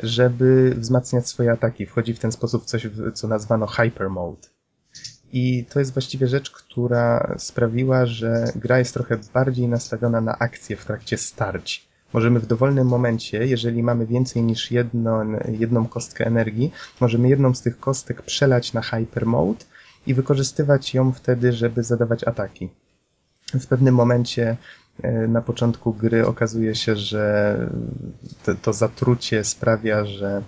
żeby wzmacniać swoje ataki. Wchodzi w ten sposób w coś, co nazwano Hyper Mode. I to jest właściwie rzecz, która sprawiła, że gra jest trochę bardziej nastawiona na akcję w trakcie starć. Możemy w dowolnym momencie, jeżeli mamy więcej niż jedną, jedną kostkę energii, możemy jedną z tych kostek przelać na Hyper Mode i wykorzystywać ją wtedy, żeby zadawać ataki. W pewnym momencie na początku gry okazuje się, że to, to zatrucie sprawia, że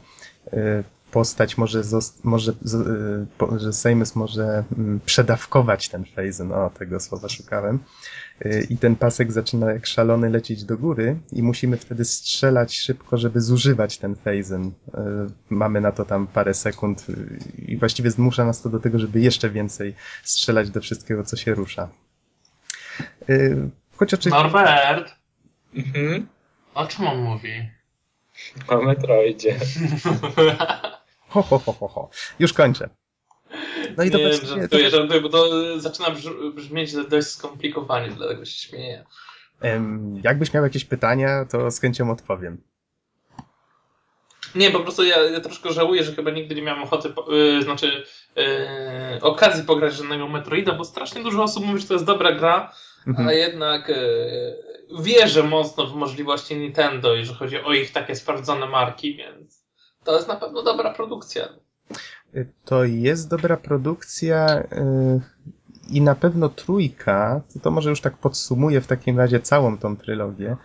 e, postać może, może y, że Sejmys może mm, przedawkować ten Phazon, o tego słowa szukałem. I ten pasek zaczyna jak szalony lecieć do góry i musimy wtedy strzelać szybko, żeby zużywać ten Phazon. Mamy na to tam parę sekund i właściwie zmusza nas to do tego, żeby jeszcze więcej strzelać do wszystkiego, co się rusza. Choć oczywiście... Norbert! Mhm. O czym on mówi? O Metroidzie. Ho, ho, ho, ho, ho. Już kończę. No i to nie, żartuję, to... żartuję, bo to zaczyna brzmieć dość skomplikowanie, dlatego się śmieję. jakbyś miał jakieś pytania, to z chęcią odpowiem. Nie, po prostu ja, ja troszkę żałuję, że chyba nigdy nie miałem ochoty, yy, znaczy yy, okazji pograć żadnego Metroida, bo strasznie dużo osób mówi, że to jest dobra gra, mhm. a jednak yy, wierzę mocno w możliwości Nintendo, jeżeli chodzi o ich takie sprawdzone marki, więc to jest na pewno dobra produkcja. To jest dobra produkcja yy, i na pewno trójka, to może już tak podsumuję w takim razie całą tą trylogię.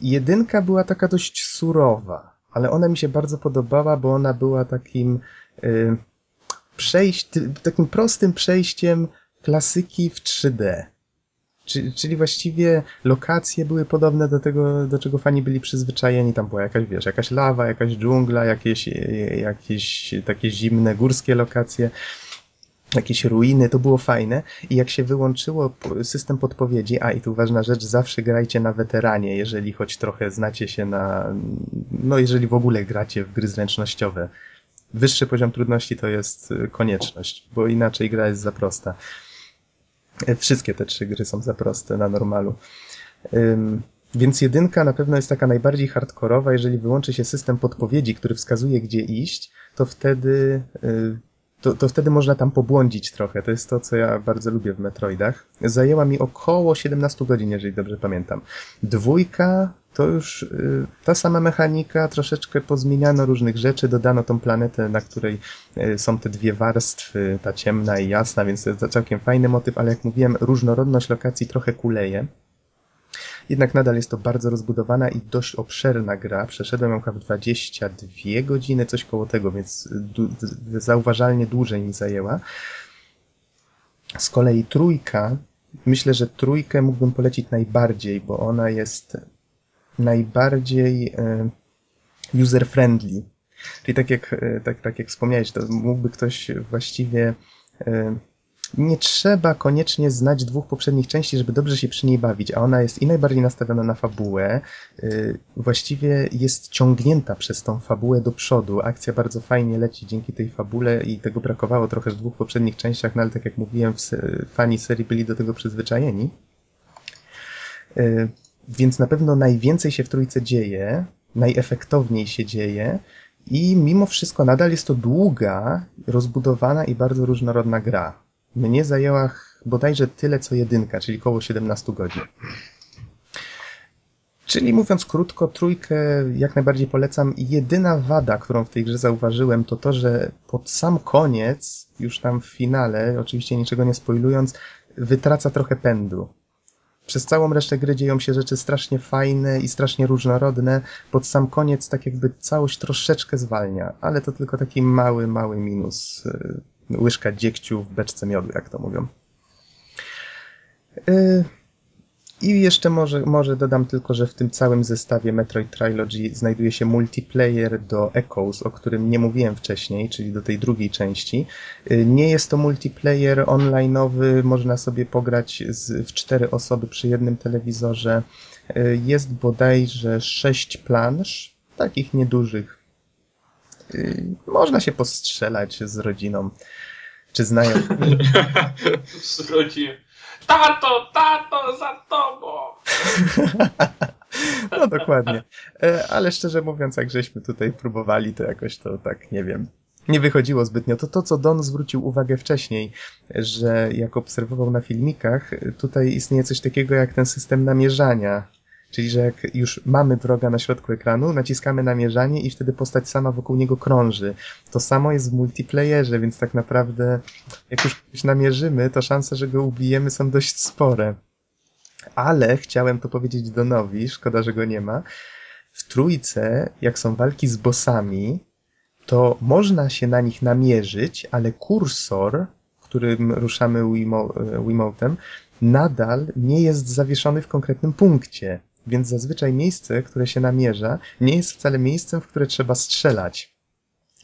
Jedynka była taka dość surowa, ale ona mi się bardzo podobała, bo ona była takim przejść, takim prostym przejściem klasyki w 3D. Czyli właściwie lokacje były podobne do tego, do czego fani byli przyzwyczajeni. Tam była jakaś, wiesz, jakaś lawa, jakaś dżungla, jakieś, jakieś takie zimne górskie lokacje jakieś ruiny, to było fajne i jak się wyłączyło system podpowiedzi, a i tu ważna rzecz, zawsze grajcie na weteranie, jeżeli choć trochę znacie się na, no jeżeli w ogóle gracie w gry zręcznościowe. Wyższy poziom trudności to jest konieczność, bo inaczej gra jest za prosta. Wszystkie te trzy gry są za proste na normalu. Więc jedynka na pewno jest taka najbardziej hardkorowa. Jeżeli wyłączy się system podpowiedzi, który wskazuje, gdzie iść, to wtedy y, to, to wtedy można tam pobłądzić trochę. To jest to, co ja bardzo lubię w Metroidach. Zajęła mi około 17 godzin, jeżeli dobrze pamiętam. Dwójka to już y, ta sama mechanika, troszeczkę pozmieniano różnych rzeczy, dodano tą planetę, na której y, są te dwie warstwy, ta ciemna i jasna, więc to jest całkiem fajny motyw, ale jak mówiłem, różnorodność lokacji trochę kuleje. Jednak nadal jest to bardzo rozbudowana i dość obszerna gra. Przeszedłem ją w 22 godziny, coś koło tego, więc zauważalnie dłużej mi zajęła. Z kolei trójka, myślę, że trójkę mógłbym polecić najbardziej, bo ona jest najbardziej e, user-friendly. Czyli tak jak, e, tak, tak jak wspomniałeś, to mógłby ktoś właściwie e, nie trzeba koniecznie znać dwóch poprzednich części, żeby dobrze się przy niej bawić, a ona jest i najbardziej nastawiona na fabułę, właściwie jest ciągnięta przez tą fabułę do przodu. Akcja bardzo fajnie leci dzięki tej fabule i tego brakowało trochę w dwóch poprzednich częściach, no ale tak jak mówiłem, fani serii byli do tego przyzwyczajeni. Więc na pewno najwięcej się w trójce dzieje, najefektowniej się dzieje i mimo wszystko nadal jest to długa, rozbudowana i bardzo różnorodna gra. Mnie zajęła bodajże tyle co jedynka, czyli około 17 godzin. Czyli mówiąc krótko, trójkę jak najbardziej polecam. Jedyna wada, którą w tej grze zauważyłem, to to, że pod sam koniec, już tam w finale, oczywiście niczego nie spoilując, wytraca trochę pędu przez całą resztę gry dzieją się rzeczy strasznie fajne i strasznie różnorodne. Pod sam koniec tak jakby całość troszeczkę zwalnia, ale to tylko taki mały, mały minus. Łyżka dziegciu w beczce miodu, jak to mówią. Y, I jeszcze może, może dodam tylko, że w tym całym zestawie Metroid Trilogy znajduje się multiplayer do Echoes, o którym nie mówiłem wcześniej, czyli do tej drugiej części. Y, nie jest to multiplayer online'owy, można sobie pograć z, w cztery osoby przy jednym telewizorze. Y, jest bodajże sześć plansz, takich niedużych. Można się postrzelać z rodziną, czy znajomymi. z rodziną. Tato, tato, za tobą! no dokładnie. E, ale szczerze mówiąc, jak żeśmy tutaj próbowali, to jakoś to tak, nie wiem, nie wychodziło zbytnio. To to, co Don zwrócił uwagę wcześniej, że jak obserwował na filmikach, tutaj istnieje coś takiego jak ten system namierzania Czyli, że jak już mamy wroga na środku ekranu, naciskamy namierzanie i wtedy postać sama wokół niego krąży. To samo jest w multiplayerze, więc tak naprawdę jak już kogoś namierzymy, to szanse, że go ubijemy są dość spore. Ale chciałem to powiedzieć Donowi, szkoda, że go nie ma. W trójce, jak są walki z bossami, to można się na nich namierzyć, ale kursor, którym ruszamy Wiimotem, nadal nie jest zawieszony w konkretnym punkcie. Więc zazwyczaj miejsce, które się namierza, nie jest wcale miejscem, w które trzeba strzelać.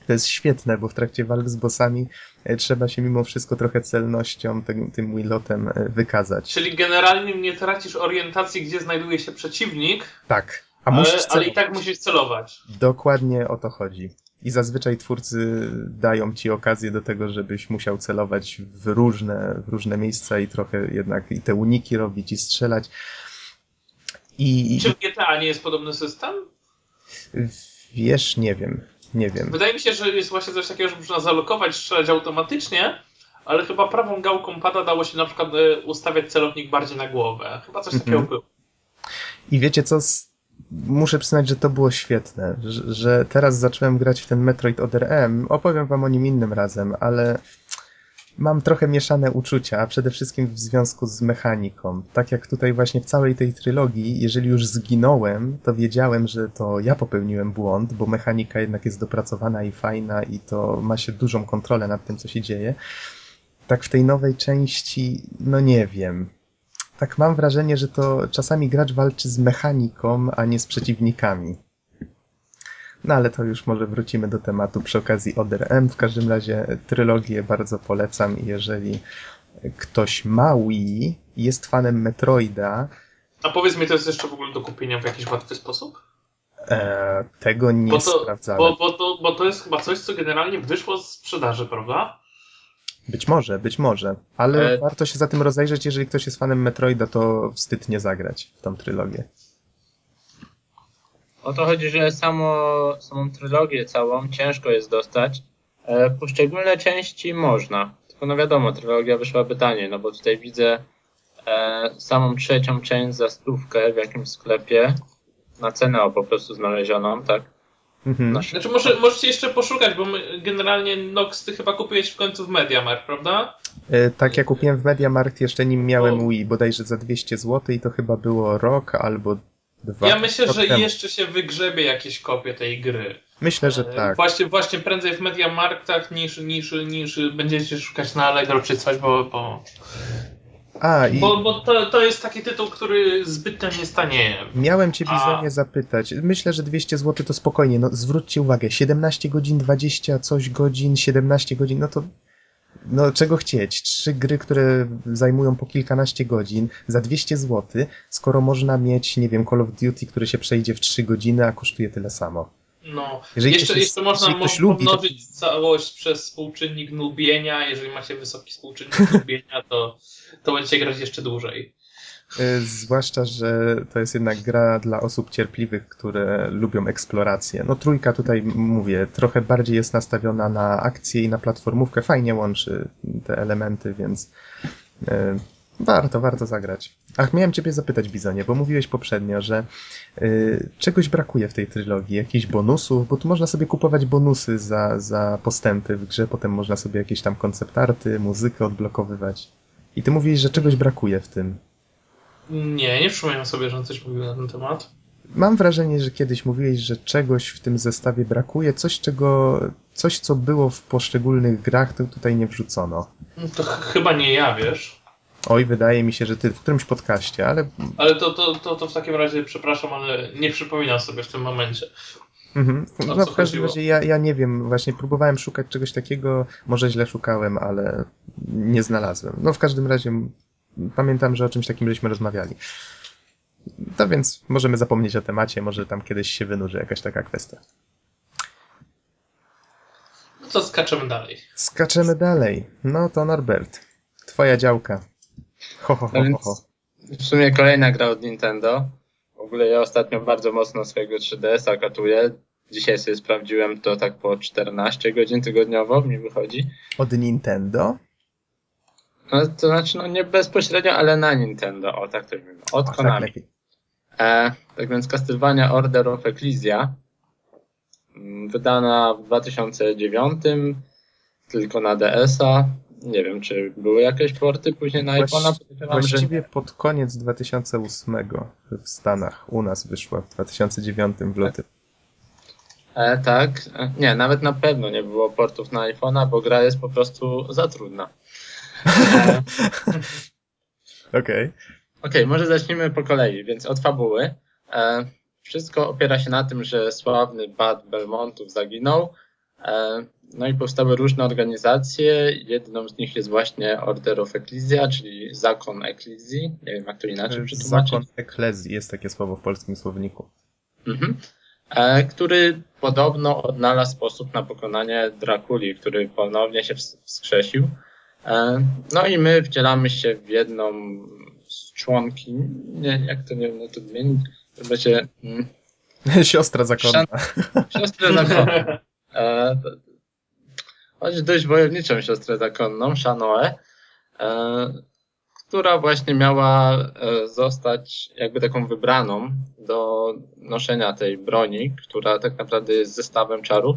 To jest świetne, bo w trakcie walk z bossami e, trzeba się mimo wszystko trochę celnością, tym, tym wilotem e, wykazać. Czyli generalnie nie tracisz orientacji, gdzie znajduje się przeciwnik. Tak. A ale, ale i tak musisz celować. Dokładnie o to chodzi. I zazwyczaj twórcy dają ci okazję do tego, żebyś musiał celować w różne, w różne miejsca i trochę jednak i te uniki robić i strzelać. I, Czy w GTA nie jest podobny system? Wiesz, nie wiem. Nie wiem. Wydaje mi się, że jest właśnie coś takiego, że można zalokować, strzelać automatycznie, ale chyba prawą gałką pada dało się na przykład e, ustawiać celownik bardziej na głowę. Chyba coś takiego mm -hmm. było. I wiecie co? Muszę przyznać, że to było świetne, że, że teraz zacząłem grać w ten Metroid Other M. Opowiem wam o nim innym razem, ale mam trochę mieszane uczucia, przede wszystkim w związku z mechaniką. Tak jak tutaj właśnie w całej tej trylogii, jeżeli już zginąłem, to wiedziałem, że to ja popełniłem błąd, bo mechanika jednak jest dopracowana i fajna i to ma się dużą kontrolę nad tym, co się dzieje. Tak w tej nowej części, no nie wiem. Tak mam wrażenie, że to czasami gracz walczy z mechaniką, a nie z przeciwnikami. No ale to już może wrócimy do tematu przy okazji Other M. W każdym razie trylogię bardzo polecam i jeżeli ktoś ma Wii jest fanem Metroida... A powiedz mi, to jest jeszcze w ogóle do kupienia w jakiś łatwy sposób? E, tego nie bo to, sprawdzałem. Bo, bo, to, bo to jest chyba coś, co generalnie wyszło z sprzedaży, prawda? Być może, być może. Ale e... warto się za tym rozejrzeć, jeżeli ktoś jest fanem Metroida, to wstyd nie zagrać w tą trylogię. O to chodzi, że samo, samą trylogię całą ciężko jest dostać. E, poszczególne części można. Tylko no wiadomo, trylogia wyszłaby taniej, no bo tutaj widzę e, samą trzecią część za stówkę w jakimś sklepie na cenę po prostu znalezioną, tak? Mhm. No, znaczy może, możecie jeszcze poszukać, bo my, generalnie Nox ty chyba kupiłeś w końcu w Mediamarkt, prawda? E, tak, ja kupiłem w Mediamarkt, jeszcze nim miałem Wii, bodajże za 200 zł i to chyba było rok albo Dwa ja myślę, że jeszcze się wygrzebie jakieś kopie tej gry. Myślę, że e, tak. Właśnie, właśnie prędzej w Mediamarktach niż, niż, niż będziecie szukać na Allegro czy coś, bo, bo... A, i... Bo, bo to, to jest taki tytuł, który zbytnio nie stanieje. Miałem cię Bizonie A... zapytać. Myślę, że 200 zł to spokojnie. No zwróćcie uwagę, 17 godzin, 20 coś godzin, 17 godzin, no to no czego chcieć? Trzy gry, które zajmują po kilkanaście godzin za 200 zł, skoro można mieć, nie wiem, Call of Duty, które się przejdzie w 3 godziny, a kosztuje tyle samo. No, jeżeli jeszcze, jest, jeszcze można pomnożyć lubi, to... całość przez współczynnik nubienia. Jeżeli macie wysoki współczynnik nubienia, to, to będziecie grać jeszcze dłużej. E, zwłaszcza, że to jest jednak gra dla osób cierpliwych, które lubią eksplorację. No trójka tutaj, mówię, trochę bardziej jest nastawiona na akcję i na platformówkę. Fajnie łączy te elementy, więc e, warto, warto zagrać. Ach, miałem ciebie zapytać, Bizonie, bo mówiłeś poprzednio, że e, czegoś brakuje w tej trylogii, jakichś bonusów, bo tu można sobie kupować bonusy za, za postępy w grze, potem można sobie jakieś tam konceptarty, muzykę odblokowywać. I ty mówisz, że czegoś brakuje w tym. Nie, nie przypominam sobie, że coś mówił na ten temat. Mam wrażenie, że kiedyś mówiłeś, że czegoś w tym zestawie brakuje, coś czego, coś co było w poszczególnych grach, to tutaj nie wrzucono. No to ch chyba nie ja, wiesz. Oj, wydaje mi się, że ty w którymś podcaście, ale... Ale to, to, to, to w takim razie przepraszam, ale nie przypominam sobie w tym momencie. Mhm. No w każdym chodziło? razie ja, ja nie wiem, właśnie próbowałem szukać czegoś takiego, może źle szukałem, ale nie znalazłem. No w każdym razie pamiętam, że o czymś takim żeśmy rozmawiali. No więc możemy zapomnieć o temacie, może tam kiedyś się wynurzy jakaś taka kwestia. No to skaczemy dalej. Skaczemy dalej. No to Norbert, twoja działka. Ho, ho, ho, ho, ho. W sumie kolejna gra od Nintendo. W ogóle ja ostatnio bardzo mocno swojego 3DS-a katuję. Dzisiaj sobie sprawdziłem to tak po 14 godzin tygodniowo mi wychodzi. Od Nintendo? No, to znaczy, no nie bezpośrednio, ale na Nintendo. O, tak to mówimy. Od O, tak Konami. lepiej. E, tak więc Castlevania Order of Ecclesia, mm, wydana w 2009, tylko na DS-a. Nie wiem, czy były jakieś porty później na iPhone'a. Podejrzewam, że Właściwie pod koniec 2008 w Stanach, u nas wyszła w 2009 w lutym. E, tak. E, Nie, nawet na pewno nie było portów na iPhone'a, bo gra jest po prostu za trudna. E, Okej. Okej, może zacznijmy po kolei, więc od fabuły. E, wszystko opiera się na tym, że sławny Bad Belmontów zaginął. E, no i powstały różne organizacje. Jedną z nich jest właśnie Order of Ecclesia, czyli zakon Eklizji. Nie wiem, jak to inaczej przetłumaczyć. Zakon eklezji jest takie słowo w polskim słowniku. Mhm. E, który podobno odnalazł sposób na pokonanie Drakuli, który ponownie się ws- wskrzesił. E, no i my wcielamy się w jedną z członki, nie, jak to nie wiem, no to odmienić, to będzie mm, Siostra zakonna. siostrę zakonną. E, choć dość wojowniczą siostrę zakonną, Shanoe, e, która właśnie miała e, zostać jakby taką wybraną do noszenia tej broni, która tak naprawdę jest zestawem czarów.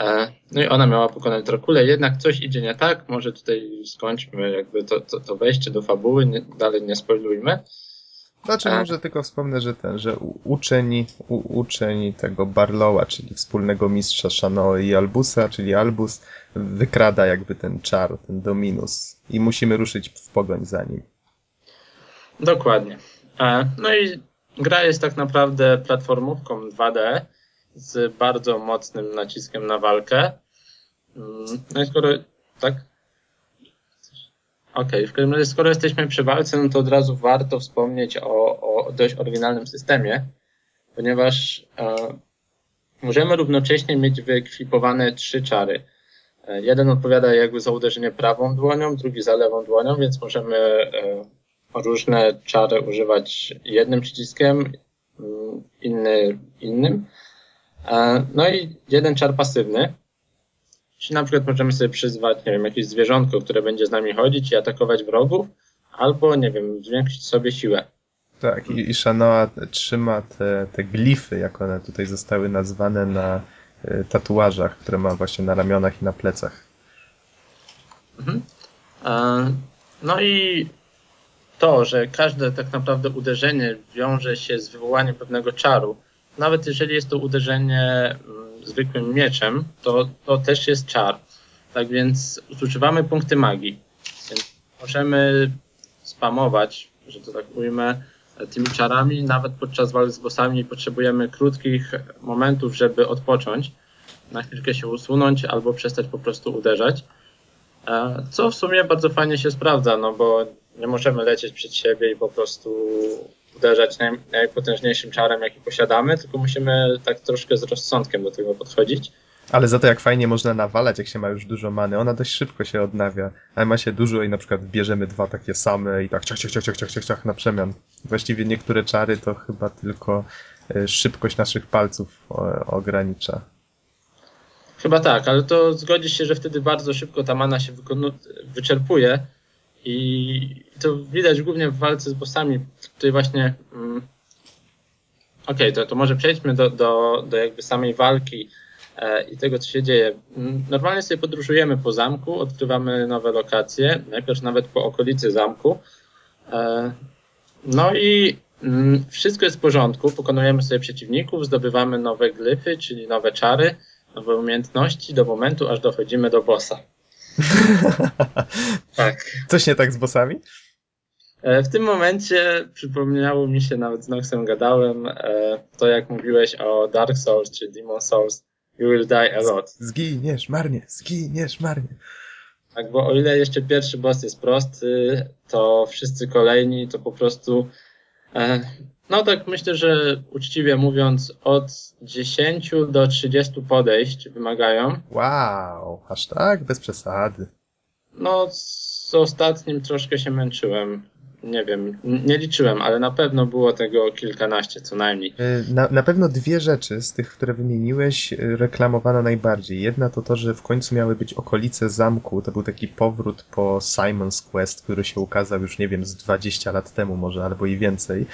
E, no i ona miała pokonać Drakulę, jednak coś idzie nie tak, może tutaj skończmy jakby to, to, to wejście do fabuły, nie, dalej nie spoilujmy. Znaczy E. może tylko wspomnę, że ten, że uczeń, u, uczeń tego Barlowa, czyli wspólnego mistrza Shanoe i Albusa, czyli Albus, wykrada jakby ten czar, ten Dominus i musimy ruszyć w pogoń za nim. Dokładnie. E, No i gra jest tak naprawdę platformówką 2D z bardzo mocnym naciskiem na walkę. Mm, No i skoro tak. Okej, w każdym razie, skoro jesteśmy przy walce, no to od razu warto wspomnieć o, o dość oryginalnym systemie, ponieważ e, możemy równocześnie mieć wyekwipowane trzy czary. E, jeden odpowiada jakby za uderzenie prawą dłonią, drugi za lewą dłonią, więc możemy e, różne czary używać jednym przyciskiem, mm, inny innym. No i jeden czar pasywny. Czyli na przykład możemy sobie przyzwać, nie wiem, jakieś zwierzątko, które będzie z nami chodzić i atakować wrogów, albo, nie wiem, zwiększyć sobie siłę. Tak, i, i Shanoa trzyma te, te glify, jak one tutaj zostały nazwane na y, tatuażach, które ma właśnie na ramionach i na plecach. Mhm. E, No i to, że każde tak naprawdę uderzenie wiąże się z wywołaniem pewnego czaru, nawet jeżeli jest to uderzenie mm, zwykłym mieczem, to, to też jest czar. Tak więc zużywamy punkty magii. Więc możemy spamować, że to tak ujmę, tymi czarami. Nawet podczas walk z bossami potrzebujemy krótkich momentów, żeby odpocząć, na chwilkę się usunąć albo przestać po prostu uderzać. E, Co w sumie bardzo fajnie się sprawdza, no bo nie możemy lecieć przed siebie i po prostu uderzać naj, najpotężniejszym czarem, jaki posiadamy, tylko musimy tak troszkę z rozsądkiem do tego podchodzić. Ale za to jak fajnie można nawalać, jak się ma już dużo many. Ona dość szybko się odnawia, ale ma się dużo i na przykład bierzemy dwa takie same i tak ciach, ciach, ciach, ciach, ciach, ciach, ciach na przemian. Właściwie niektóre czary to chyba tylko y, szybkość naszych palców ogranicza. Chyba tak, ale to zgodzisz się, że wtedy bardzo szybko ta mana się wyczerpuje i to widać głównie w walce z bossami. Tutaj właśnie. Mm, Okej, to, to może przejdźmy do, do, do jakby samej walki e, i tego, co się dzieje. Mm, Normalnie sobie podróżujemy po zamku, odkrywamy nowe lokacje, najpierw nawet po okolicy zamku. E, No i mm, wszystko jest w porządku. Pokonujemy sobie przeciwników, zdobywamy nowe glyfy, czyli nowe czary, nowe umiejętności do momentu, aż dochodzimy do bossa. tak. Coś nie tak z bossami? E, w tym momencie przypomniało mi się, nawet z Noxem gadałem, e, to jak mówiłeś o Dark Souls czy Demon Souls, you will die a lot. Zginiesz marnie, zginiesz marnie. Tak, bo o ile jeszcze pierwszy boss jest prosty, to wszyscy kolejni to po prostu e, no tak myślę, że uczciwie mówiąc od 10 do 30 podejść wymagają. Wow, aż tak? Bez przesady. No z ostatnim troszkę się męczyłem nie wiem, nie liczyłem, ale na pewno było tego kilkanaście co najmniej. Y, na, na pewno dwie rzeczy z tych, które wymieniłeś, y, reklamowano najbardziej. Jedna to to, że w końcu miały być okolice zamku. To był taki powrót po Simon's Quest, który się ukazał już, nie wiem, z 20 lat temu może, albo i więcej.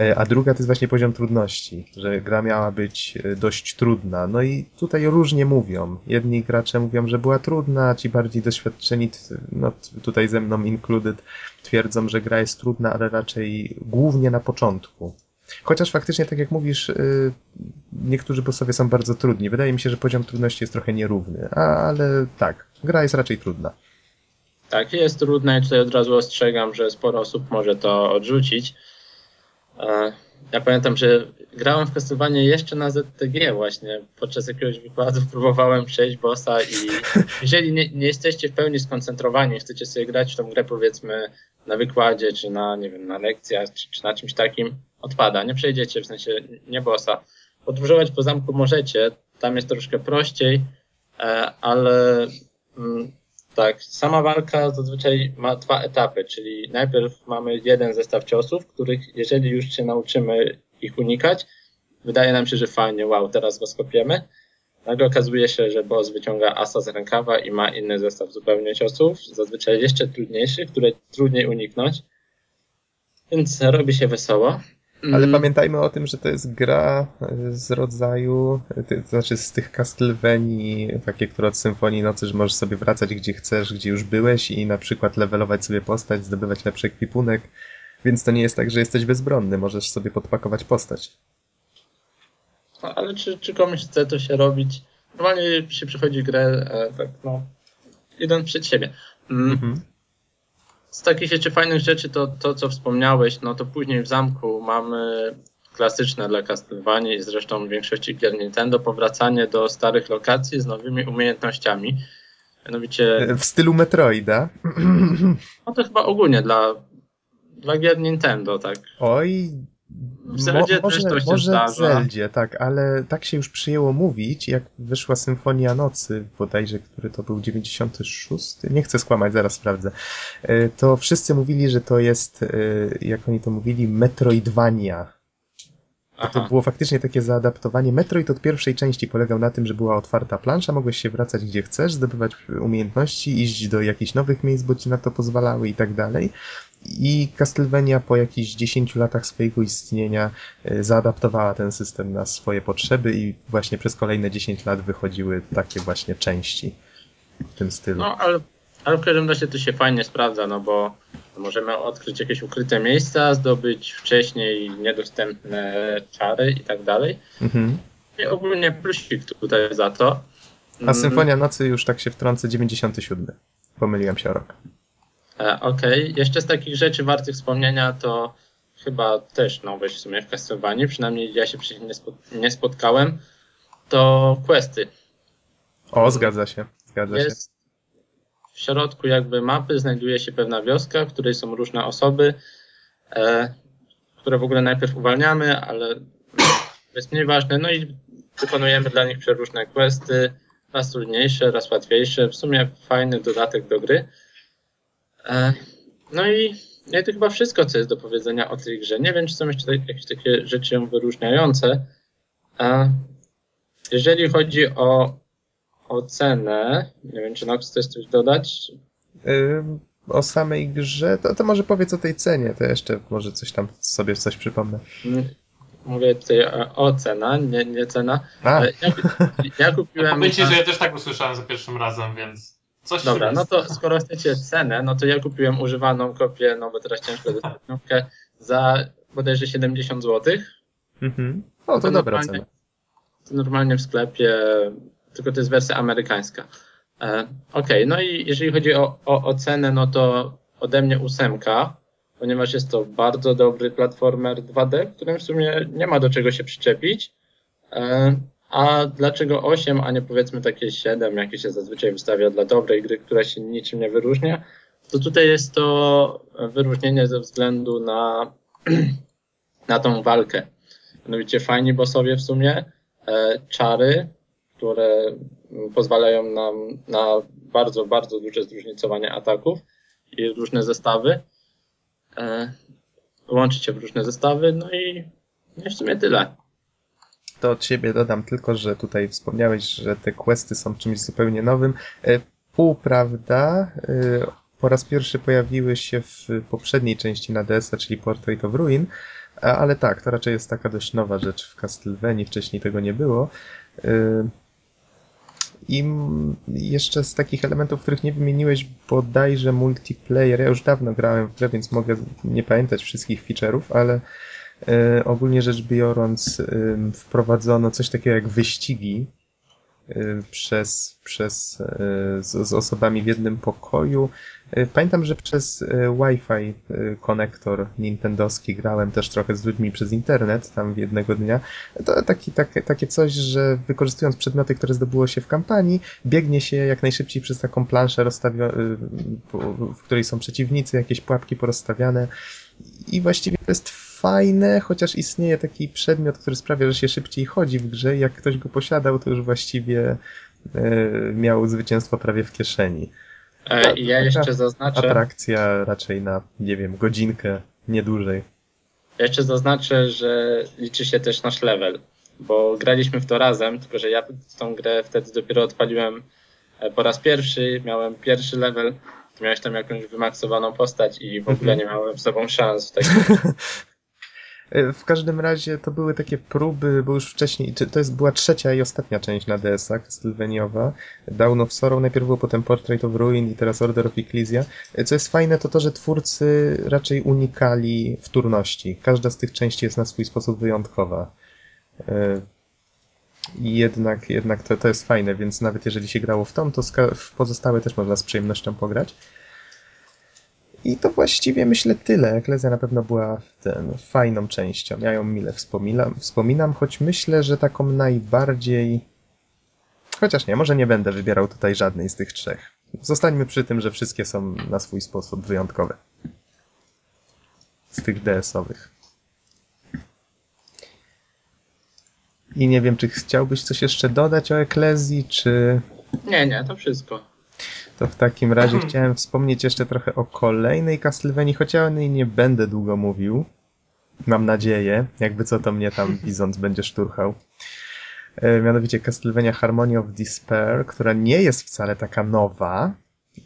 E, a druga to jest właśnie poziom trudności, że gra miała być e, dość trudna. No i tutaj różnie mówią. Jedni gracze mówią, że była trudna, a ci bardziej doświadczeni, no tutaj ze mną included, twierdzą, że gra jest trudna, ale raczej głównie na początku. Chociaż faktycznie, tak jak mówisz, e, niektórzy bossowie są bardzo trudni. Wydaje mi się, że poziom trudności jest trochę nierówny, ale tak, gra jest raczej trudna. Tak, jest trudna i tutaj od razu ostrzegam, że sporo osób może to odrzucić. Ja pamiętam, że grałem w Castlevania jeszcze na ZTG właśnie. Podczas jakiegoś wykładu próbowałem przejść bossa i jeżeli nie, nie, jesteście w pełni skoncentrowani, chcecie sobie grać w tą grę powiedzmy na wykładzie, czy na, nie wiem, na lekcjach, czy, czy na czymś takim, odpada. Nie przejdziecie, w sensie nie bossa. Podróżować po zamku możecie, tam jest troszkę prościej, e, ale mm, tak, sama walka zazwyczaj ma dwa etapy, czyli najpierw mamy jeden zestaw ciosów, których jeżeli już się nauczymy ich unikać, wydaje nam się, że fajnie, wow, teraz go skopiemy. Nagle okazuje się, że boss wyciąga asa z rękawa i ma inny zestaw zupełnie ciosów, zazwyczaj jeszcze trudniejszych, które trudniej uniknąć. Więc robi się wesoło. Ale mm. pamiętajmy o tym, że to jest gra e, z rodzaju, to znaczy z tych Castlevanii, takie, które od Symfonii Nocy, że możesz sobie wracać gdzie chcesz, gdzie już byłeś i na przykład levelować sobie postać, zdobywać lepszy ekwipunek, więc to nie jest tak, że jesteś bezbronny, możesz sobie podpakować postać. No, ale czy, czy komuś chce to się robić? Normalnie się przychodzi grę, e, tak no, idąc przed siebie. Mm. Mhm z takich jeszcze fajnych rzeczy to, to co wspomniałeś, no to później w zamku mamy klasyczne dla Castlevania i zresztą w większości gier Nintendo powracanie do starych lokacji z nowymi umiejętnościami. Mianowicie... W stylu Metroida? No to chyba ogólnie dla, dla gier Nintendo, tak. Oj, w Zeldzie Mo, może, też to może zdarza. w Zeldzie, tak, ale tak się już przyjęło mówić, jak wyszła Symfonia Nocy, bodajże, który to był 96, nie chcę skłamać, zaraz sprawdzę, e, to wszyscy mówili, że to jest, e, jak oni to mówili, Metroidvania. To było faktycznie takie zaadaptowanie. Metroid od pierwszej części polegał na tym, że była otwarta plansza, mogłeś się wracać gdzie chcesz, zdobywać umiejętności, iść do jakichś nowych miejsc, bo ci na to pozwalały i tak dalej. I Castlevania po jakichś 10 latach swojego istnienia e, zaadaptowała ten system na swoje potrzeby i właśnie przez kolejne 10 lat wychodziły takie właśnie części w tym stylu. No, ale, ale w każdym razie to się fajnie sprawdza, no bo możemy odkryć jakieś ukryte miejsca, zdobyć wcześniej niedostępne czary i tak dalej. Mhm. I ogólnie plusik tutaj za to. A Symfonia Nocy już tak się wtrącę 97. Pomyliłem się o rok. E, okej, okay. jeszcze z takich rzeczy wartych wspomnienia to chyba też nowość w sumie w Castlevanii, przynajmniej ja się przy nie, nie spotkałem, to questy. O, zgadza się, zgadza Jest się. W środku jakby mapy znajduje się pewna wioska, w której są różne osoby, e, które w ogóle najpierw uwalniamy, ale jest mniej ważne, no i wykonujemy dla nich przeróżne questy, raz trudniejsze, raz łatwiejsze, w sumie fajny dodatek do gry. E, no i, no i to chyba wszystko, co jest do powiedzenia o tej grze. Nie wiem, czy są jeszcze jakieś takie rzeczy ją wyróżniające. E, jeżeli chodzi o ocenę, nie wiem, czy Nox chcesz coś dodać? o samej grze, to, to może powiedz o tej cenie, to jeszcze może coś tam sobie coś przypomnę. Mówię tutaj o cena, nie, nie cena. A. Ja, ja kupiłem... Powiem ci, że ja też tak usłyszałem za pierwszym razem, więc... Coś Dobra, no to skoro chcecie cenę, no to ja kupiłem używaną kopię, no bo teraz ciężko dostać nówkę za bodajże 70 zł. Mhm. O, to, to dobra cena. To normalnie w sklepie, tylko to jest wersja amerykańska. E, Okej, okay. no i jeżeli chodzi o, o, o cenę, no to ode mnie ósemka, ponieważ jest to bardzo dobry platformer 2D, w którym w sumie nie ma do czego się przyczepić. E, a dlaczego 8, a nie powiedzmy takie 7, jakie się zazwyczaj wystawia dla dobrej gry, która się niczym nie wyróżnia? To tutaj jest to wyróżnienie ze względu na, na tą walkę. Mianowicie fajni bossowie w sumie, e, czary, które pozwalają nam na bardzo, bardzo duże zróżnicowanie ataków i różne zestawy. E, łączyć się w różne zestawy, no i, no w sumie tyle. To od siebie dodam tylko, że tutaj wspomniałeś, że te questy są czymś zupełnie nowym. E, pół prawda, e, po raz pierwszy pojawiły się w poprzedniej części na DS-a, czyli Portrait of Ruin, ale tak, to raczej jest taka dość nowa rzecz w Castlevanii, wcześniej tego nie było. I jeszcze z takich elementów, których nie wymieniłeś, bodajże multiplayer. Ja już dawno grałem w grę, więc mogę nie pamiętać wszystkich feature'ów, ale y, ogólnie rzecz biorąc, y, wprowadzono coś takiego jak wyścigi y, przez, przez, z, z osobami w jednym pokoju. E, pamiętam, że przez e, Wi-Fi e, konektor nintendowski grałem też trochę z ludźmi przez internet tam jednego dnia. To taki, takie, takie coś, że wykorzystując przedmioty, które zdobyło się w kampanii, biegnie się jak najszybciej przez taką planszę, w której są przeciwnicy, jakieś pułapki porozstawiane. I właściwie to jest fajne, chociaż istnieje taki przedmiot, który sprawia, że się szybciej chodzi w grze. Jak ktoś go posiadał, to już właściwie miał zwycięstwo prawie w kieszeni. E, tak, ja jeszcze zaznaczę. Atrakcja raczej na, nie wiem, godzinkę, nie dłużej. Ja jeszcze zaznaczę, że liczy się też nasz level, bo graliśmy w to razem, tylko że ja tą grę wtedy dopiero odpaliłem e, po raz pierwszy, miałem pierwszy level, ty miałeś tam jakąś wymaksowaną postać i w ogóle mhm. nie miałem z sobą szans w takim E, w każdym razie to były takie próby, bo już wcześniej, to jest, była trzecia i ostatnia część na DS-a, Castlevania'a. Dawn of Sorrow najpierw było, potem Portrait of Ruin i teraz Order of Ecclesia. E, co jest fajne, to to, że twórcy raczej unikali wtórności. Każda z tych części jest na swój sposób wyjątkowa. E, I jednak, jednak to, to jest fajne, więc nawet jeżeli się grało w tą, to w pozostałe też można z przyjemnością pograć. I to właściwie myślę tyle. Eklezja na pewno była ten, fajną częścią. Ja ją mile wspominam, wspominam, choć myślę, że taką najbardziej. Chociaż nie, może nie będę wybierał tutaj żadnej z tych trzech. Zostańmy przy tym, że wszystkie są na swój sposób wyjątkowe. Z tych DS-owych. I nie wiem, czy chciałbyś coś jeszcze dodać o Eklezji, czy. Nie, nie, to wszystko. To w takim razie chciałem wspomnieć jeszcze trochę o kolejnej Castlevanii, choć ja o niej nie będę długo mówił. Mam nadzieję, jakby co to mnie tam widząc będzie szturchał. E, mianowicie Castlevania Harmony of Despair, która nie jest wcale taka nowa,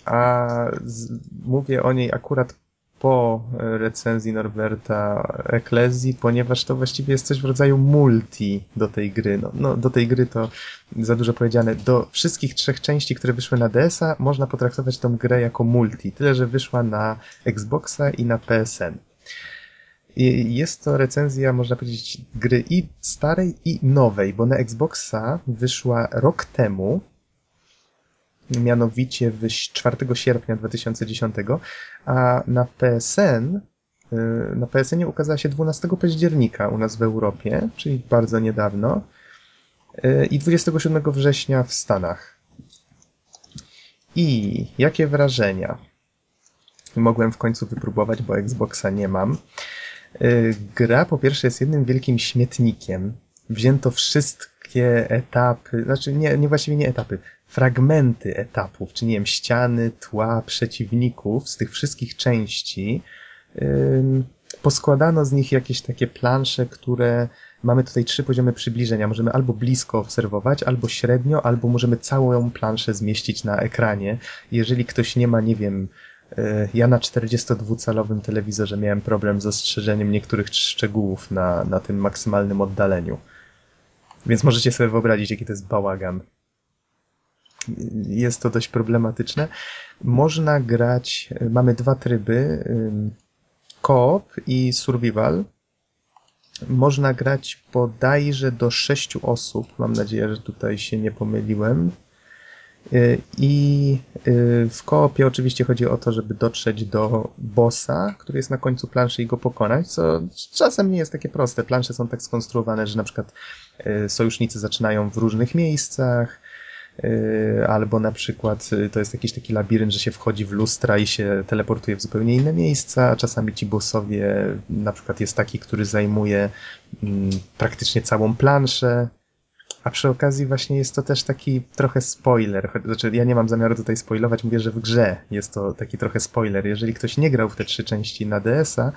a z, mówię o niej akurat po recenzji Norberta Eklezji, ponieważ to właściwie jest coś w rodzaju multi do tej gry. No, no, do tej gry to za dużo powiedziane. Do wszystkich trzech części, które wyszły na DS-a, można potraktować tą grę jako multi. Tyle, że wyszła na Xboxa i na PSN. Jest to recenzja, można powiedzieć, gry i starej, i nowej, bo na Xboxa wyszła rok temu, mianowicie w 4 sierpnia 2010, a na PSN y, na PSN ukazała się 12 października u nas w Europie, czyli bardzo niedawno, y, i 27 września w Stanach. I jakie wrażenia? Mogłem w końcu wypróbować, bo Xboxa nie mam. Y, gra po pierwsze jest jednym wielkim śmietnikiem. Wzięto wszystkie etapy, znaczy nie, nie właściwie nie etapy, fragmenty etapów, czy nie wiem, ściany, tła, przeciwników z tych wszystkich części. Poskładano z nich jakieś takie plansze, które mamy tutaj trzy poziomy przybliżenia. Możemy albo blisko obserwować, albo średnio, albo możemy całą planszę zmieścić na ekranie. Jeżeli ktoś nie ma, nie wiem, y, ja na 42-calowym telewizorze miałem problem z ostrzeżeniem niektórych szczegółów na, na tym maksymalnym oddaleniu. Więc możecie sobie wyobrazić, jaki to jest bałagan jest to dość problematyczne. Można grać, mamy dwa tryby. koop i survival można grać bodajże do sześciu osób. Mam nadzieję, że tutaj się nie pomyliłem. Y, I y, w koopie oczywiście chodzi o to, żeby dotrzeć do bossa, który jest na końcu planszy i go pokonać, co czasem nie jest takie proste. Plansze są tak skonstruowane, że na przykład y, sojusznicy zaczynają w różnych miejscach, albo na przykład to jest jakiś taki labirynt, że się wchodzi w lustra i się teleportuje w zupełnie inne miejsca, czasami ci bossowie, na przykład jest taki, który zajmuje mm, praktycznie całą planszę, a przy okazji właśnie jest to też taki trochę spoiler. Znaczy, ja nie mam zamiaru tutaj spoilować, mówię, że w grze jest to taki trochę spoiler. Jeżeli ktoś nie grał w te trzy części na DS-a,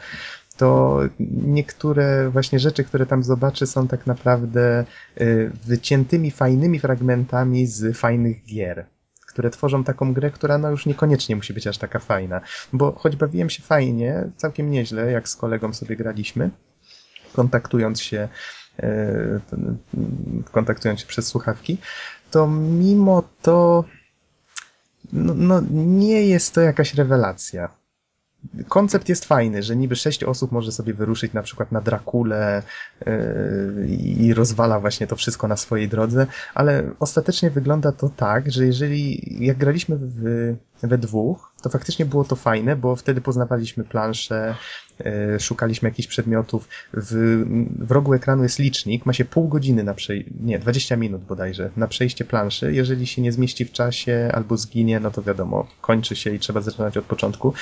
to niektóre właśnie rzeczy, które tam zobaczy, są tak naprawdę y, wyciętymi, fajnymi fragmentami z fajnych gier które tworzą taką grę, która no już niekoniecznie musi być aż taka fajna. Bo choć bawiłem się fajnie, całkiem nieźle, jak z kolegą sobie graliśmy, kontaktując się E, kontaktując się przez słuchawki, to mimo to no, no, nie jest to jakaś rewelacja koncept jest fajny, że niby sześć osób może sobie wyruszyć na przykład na Drakulę yy, i rozwala właśnie to wszystko na swojej drodze, ale ostatecznie wygląda to tak, że jeżeli jak graliśmy w, we dwóch, to faktycznie było to fajne, bo wtedy poznawaliśmy planszę, yy, szukaliśmy jakichś przedmiotów. W, w rogu ekranu jest licznik, ma się pół godziny na przejście, nie, 20 minut bodajże, na przejście planszy. Jeżeli się nie zmieści w czasie albo zginie, no to wiadomo, kończy się i trzeba zaczynać od początku.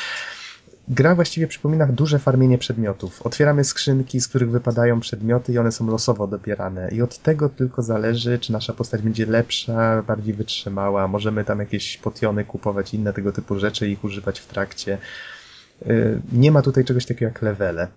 Gra właściwie przypomina duże farmienie przedmiotów. Otwieramy skrzynki, z których wypadają przedmioty i one są losowo dobierane. I od tego tylko zależy, czy nasza postać będzie lepsza, bardziej wytrzymała. Możemy tam jakieś potiony kupować, inne tego typu rzeczy i ich używać w trakcie. Y, nie ma tutaj czegoś takiego jak levele.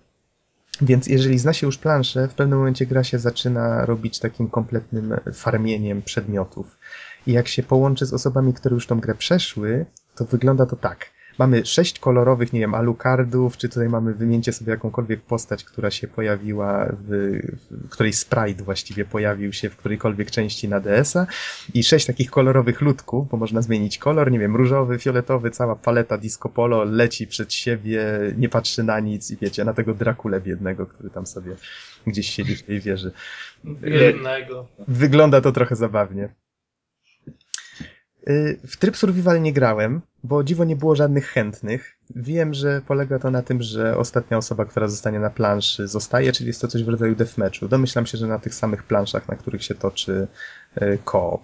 Więc jeżeli zna się już planszę, w pewnym momencie gra się zaczyna robić takim kompletnym farmieniem przedmiotów. I jak się połączy z osobami, które już tą grę przeszły, to wygląda to tak mamy sześć kolorowych, nie wiem, alucardów, czy tutaj mamy, wymieńcie sobie jakąkolwiek postać, która się pojawiła, w, w której sprite właściwie pojawił się w którejkolwiek części na DS-a i sześć takich kolorowych ludków, bo można zmienić kolor, nie wiem, różowy, fioletowy, cała paleta disco polo leci przed siebie, nie patrzy na nic i wiecie, na tego Drakule biednego, który tam sobie gdzieś siedzi w tej wieży. Biednego. Wygląda to trochę zabawnie. Y, w tryb survival nie grałem, bo dziwo nie było żadnych chętnych. Wiem, że polega to na tym, że ostatnia osoba, która zostanie na planszy, zostaje, czyli jest to coś w rodzaju deathmatchu. Domyślam się, że na tych samych planszach, na których się toczy y, koop.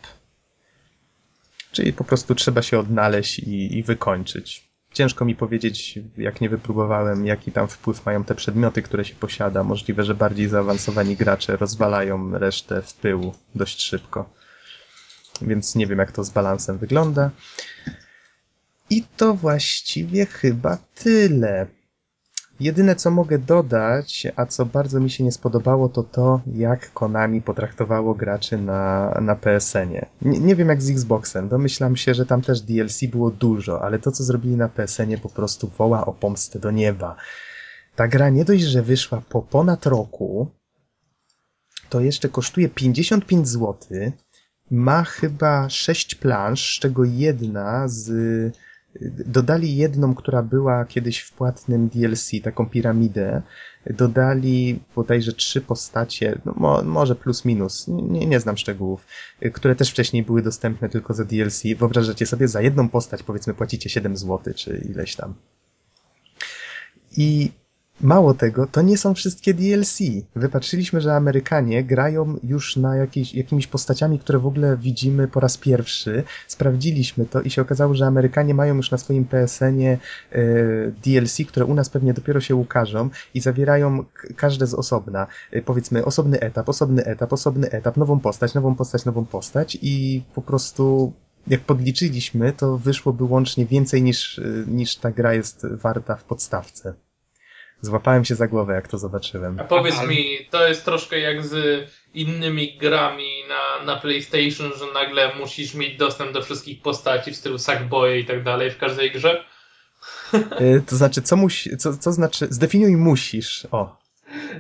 Czyli po prostu trzeba się odnaleźć i, i wykończyć. Ciężko mi powiedzieć, jak nie wypróbowałem, jaki tam wpływ mają te przedmioty, które się posiada. Możliwe, że bardziej zaawansowani gracze rozwalają resztę w pył dość szybko więc nie wiem jak to z balansem wygląda. I to właściwie chyba tyle. Jedyne co mogę dodać, a co bardzo mi się nie spodobało, to to, jak Konami potraktowało graczy na, na PSN-ie. Nie, nie wiem jak z Xboxem, domyślam się, że tam też DLC było dużo, ale to co zrobili na PSN-ie po prostu woła o pomstę do nieba. Ta gra nie dość, że wyszła po ponad roku, to jeszcze kosztuje 55 zł, ma chyba sześć plansz, z czego jedna z. Dodali jedną, która była kiedyś w płatnym DLC, taką piramidę. Dodali bodajże trzy postacie, no mo, może plus minus, nie, nie znam szczegółów, które też wcześniej były dostępne tylko za DLC. Wyobrażacie sobie, za jedną postać powiedzmy płacicie 7 zł, czy ileś tam. I Mało tego, to nie są wszystkie DLC. Wypatrzyliśmy, że Amerykanie grają już na jakieś, jakimiś postaciami, które w ogóle widzimy po raz pierwszy. Sprawdziliśmy to i się okazało, że Amerykanie mają już na swoim PSN-ie e, DLC, które u nas pewnie dopiero się ukażą i zawierają każde z osobna. E, powiedzmy osobny etap, osobny etap, osobny etap, nową postać, nową postać, nową postać i po prostu jak podliczyliśmy, to wyszłoby łącznie więcej niż, e, niż ta gra jest warta w podstawce. Złapałem się za głowę, jak to zobaczyłem. A powiedz Aha. mi, to jest troszkę jak z innymi grami na, na PlayStation, że nagle musisz mieć dostęp do wszystkich postaci w stylu Sackboy i tak dalej w każdej grze? E, to znaczy, co musi, co, co znaczy, zdefiniuj musisz, o.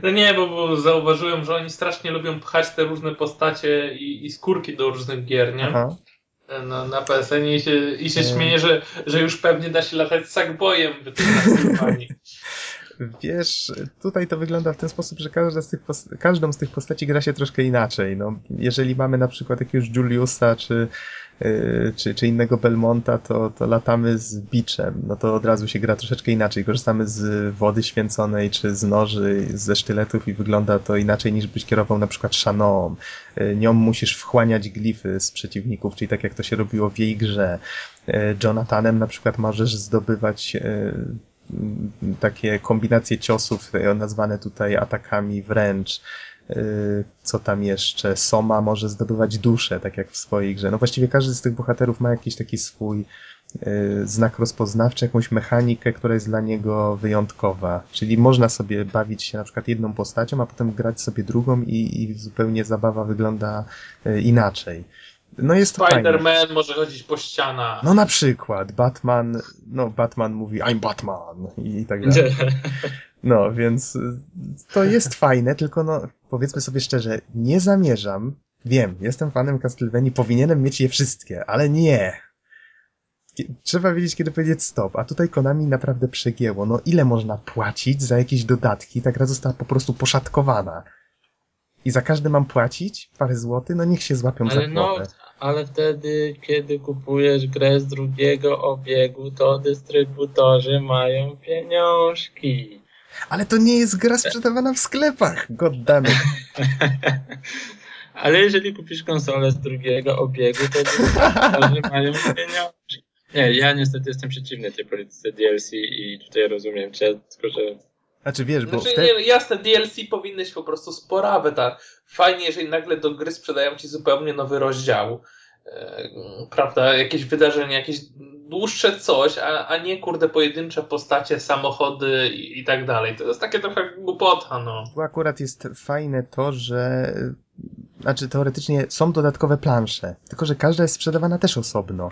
No nie, bo, bo zauważyłem, że oni strasznie lubią pchać te różne postacie i, i skórki do różnych gier, nie? Aha. No, na PSN i się, i się e... śmieje, że, że już pewnie da się latać z Sackboyem w tym Wiesz, tutaj to wygląda w ten sposób, że każda z tych każdą z tych postaci gra się troszkę inaczej. No, jeżeli mamy na przykład jakiegoś Juliusa czy, yy, czy, czy innego Belmonta, to, to latamy z biczem. No to od razu się gra troszeczkę inaczej. Korzystamy z wody święconej czy z noży, ze sztyletów i wygląda to inaczej niż byś kierował na przykład Shannon. Yy, nią musisz wchłaniać glify z przeciwników, czyli tak jak to się robiło w jej grze. Yy, Jonathanem na przykład możesz zdobywać yy, takie kombinacje ciosów e, nazwane tutaj atakami wręcz. E, co tam jeszcze? Soma może zdobywać duszę, tak jak w swojej grze. No właściwie każdy z tych bohaterów ma jakiś taki swój e, znak rozpoznawczy, jakąś mechanikę, która jest dla niego wyjątkowa. Czyli można sobie bawić się na przykład jedną postacią, a potem grać sobie drugą i, i zupełnie zabawa wygląda inaczej. No jest to Spider-Man może chodzić po ścianach. No na przykład Batman, no Batman mówi I'm Batman i tak dalej. No, więc to jest fajne, tylko no powiedzmy sobie szczerze, nie zamierzam, wiem, jestem fanem Castlevanii, powinienem mieć je wszystkie, ale nie. Trzeba wiedzieć, kiedy powiedzieć stop, a tutaj Konami naprawdę przegięło. No ile można płacić za jakieś dodatki? Ta gra została po prostu poszatkowana. I za każdy mam płacić parę złotych? No niech się złapią ale za no, ale wtedy, kiedy kupujesz grę z drugiego obiegu, to dystrybutorzy mają pieniążki. Ale to nie jest gra sprzedawana w sklepach, goddammit. ale jeżeli kupisz konsolę z drugiego obiegu, to dystrybutorzy mają pieniążki. Nie, ja niestety jestem przeciwny tej polityce DLC i tutaj rozumiem cię, tylko że znaczy wiesz, bo... Znaczy, nie, jasne, DLC powinny się po prostu sporawy, tak. Fajnie, jeżeli nagle do gry sprzedają ci zupełnie nowy rozdział. E, prawda, jakieś wydarzenie, jakieś dłuższe coś, a, a nie kurde pojedyncze postacie, samochody i, i tak dalej. To jest takie trochę głupota, no. Tu akurat jest fajne to, że znaczy teoretycznie są dodatkowe plansze, tylko że każda jest sprzedawana też osobno.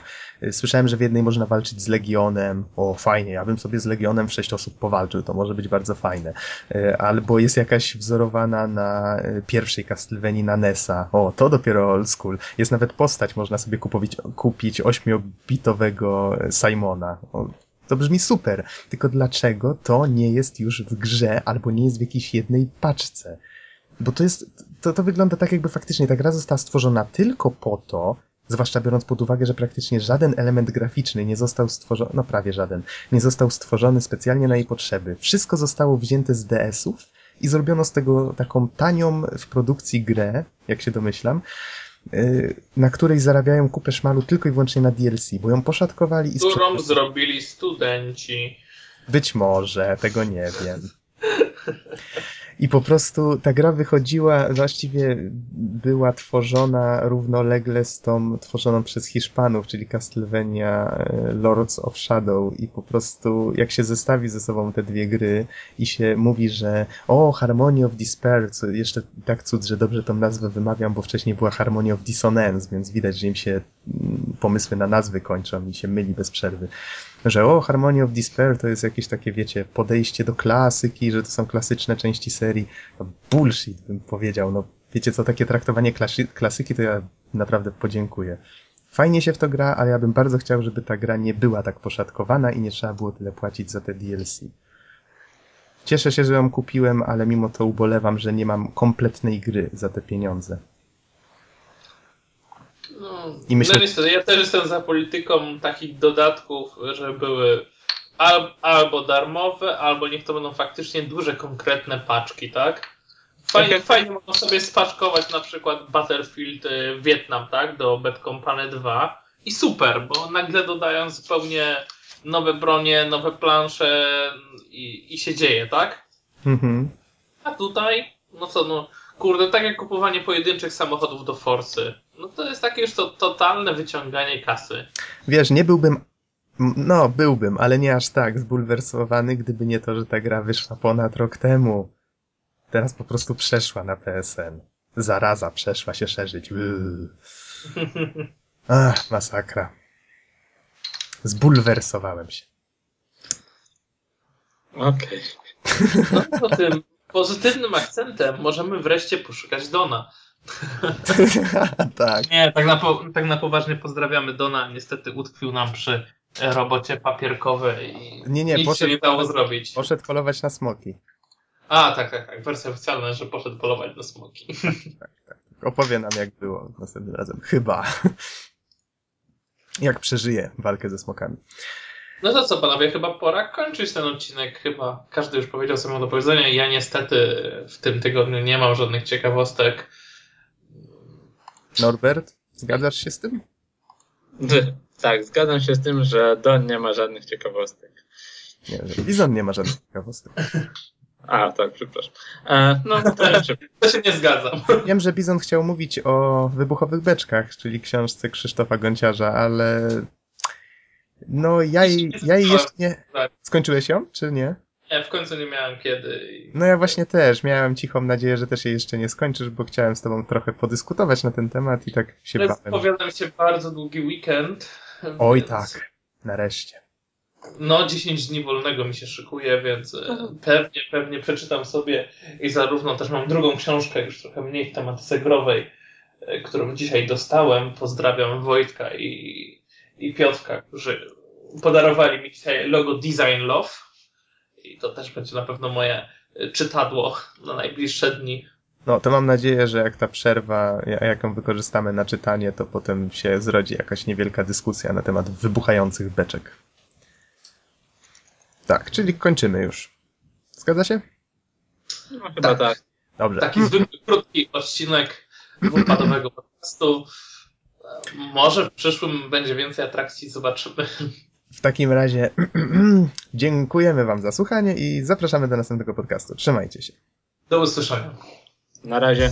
Słyszałem, że w jednej można walczyć z Legionem, o fajnie, ja bym sobie z Legionem w sześć osób powalczył, to może być bardzo fajne. E, albo jest jakaś wzorowana na e, pierwszej Castlevanii na NESa, o to dopiero old school. Jest nawet postać, można sobie kupować, kupić ośmiobitowego Simona. O, to brzmi super, tylko dlaczego to nie jest już w grze albo nie jest w jakiejś jednej paczce? Bo to jest, to, to wygląda tak, jakby faktycznie ta gra została stworzona tylko po to, zwłaszcza biorąc pod uwagę, że praktycznie żaden element graficzny nie został stworzony, no prawie żaden, nie został stworzony specjalnie na jej potrzeby. Wszystko zostało wzięte z DS-ów i zrobiono z tego taką tanią w produkcji grę, jak się domyślam, y, na której zarabiają kupę szmalu tylko i wyłącznie na DLC, bo ją poszatkowali i Którą zrobili studenci. Być może, tego nie wiem. I po prostu ta gra wychodziła, właściwie była tworzona równolegle z tą tworzoną przez Hiszpanów, czyli Castlevania e, Lords of Shadow. I po prostu jak się zestawi ze sobą te dwie gry i się mówi, że o, Harmony of Despair, co jeszcze tak cud, że dobrze tą nazwę wymawiam, bo wcześniej była Harmony of Dissonance, więc widać, że im się mm, pomysły na nazwy kończą i się myli bez przerwy że o, Harmony of Despair to jest jakieś takie, wiecie, podejście do klasyki, że to są klasyczne części serii. No, bullshit, bym powiedział. No, wiecie co, takie traktowanie klasy klasyki to ja naprawdę podziękuję. Fajnie się w to gra, ale ja bym bardzo chciał, żeby ta gra nie była tak poszatkowana i nie trzeba było tyle płacić za te DLC. Cieszę się, że ją kupiłem, ale mimo to ubolewam, że nie mam kompletnej gry za te pieniądze. No, I myślę... no niestety, ja też jestem za polityką takich dodatków, że były al, albo darmowe, albo niech to będą faktycznie duże, konkretne paczki, tak? Fajnie, tak fajnie można sobie spaczkować na przykład Battlefield y, Vietnam, tak? Do Bad Company 2 i super, bo nagle dodają zupełnie nowe bronie, nowe plansze i, i się dzieje, tak? Mhm. A tutaj, no co, no kurde, tak jak kupowanie pojedynczych samochodów do Forsy. No to jest takie już to totalne wyciąganie kasy. Wiesz, nie byłbym no, byłbym, ale nie aż tak zbulwersowany, gdyby nie to, że ta gra wyszła ponad rok temu. Teraz po prostu przeszła na PSN. Zaraza przeszła się szerzyć. Ach, masakra. Zbulwersowałem się. Okej. Okay. No po tym pozytywnym akcentem możemy wreszcie poszukać Dona. tak. Nie, tak na, po, tak na poważnie pozdrawiamy Dona. Niestety utkwił nam przy robocie papierkowej i Nie, nie, nic poszedł- się nie dało zrobić. Poszedł polować na smoki. A, tak, tak, tak. Wersja oficjalna, że poszedł polować na smoki. Opowie nam, jak było następnym razem. Chyba. Jak przeżyje walkę ze smokami. No to co, panowie, chyba pora kończyć ten odcinek. Chyba każdy już powiedział, miał do powiedzenia. Ja niestety w tym tygodniu nie mam żadnych ciekawostek. Norbert, zgadzasz się z tym? Tak, zgadzam się z tym, że Don nie ma żadnych ciekawostek. Nie, że Bizon nie ma żadnych ciekawostek. A, tak, przepraszam. E, no, to jeszcze. To się nie zgadzam. Wiem, że Bizon chciał mówić o wybuchowych beczkach, czyli książce Krzysztofa Gonciarza, ale no ja jej, ja jej jeszcze nie... Skończyłeś ją, czy nie? Ja w końcu nie miałem kiedy. No ja właśnie też. Miałem cichą nadzieję, że też jej jeszcze nie skończysz, bo chciałem z tobą trochę podyskutować na ten temat i tak się Ale bałem. Zapowiada mi się bardzo długi weekend. Oj więc- tak, nareszcie. No, 10 dni wolnego mi się szykuje, więc e, pewnie, pewnie przeczytam sobie i zarówno też mam drugą książkę, już trochę mniej w tematyce growej, e, którą dzisiaj dostałem. Pozdrawiam Wojtka i, i Piotrka, którzy podarowali mi dzisiaj logo Design Love. I to też będzie na pewno moje e, czytadło na najbliższe dni. No to mam nadzieję, że jak ta przerwa, ja- jaką wykorzystamy na czytanie, to potem się zrodzi jakaś niewielka dyskusja na temat wybuchających beczek. Tak, czyli kończymy już. Zgadza się? No, chyba tak. Dobrze. Taki zwykły, krótki odcinek dwupadowego podcastu. E, Może w przyszłym będzie więcej atrakcji, zobaczymy. W takim razie dziękujemy Wam za słuchanie i zapraszamy do następnego podcastu. Trzymajcie się. Do usłyszenia. Na razie.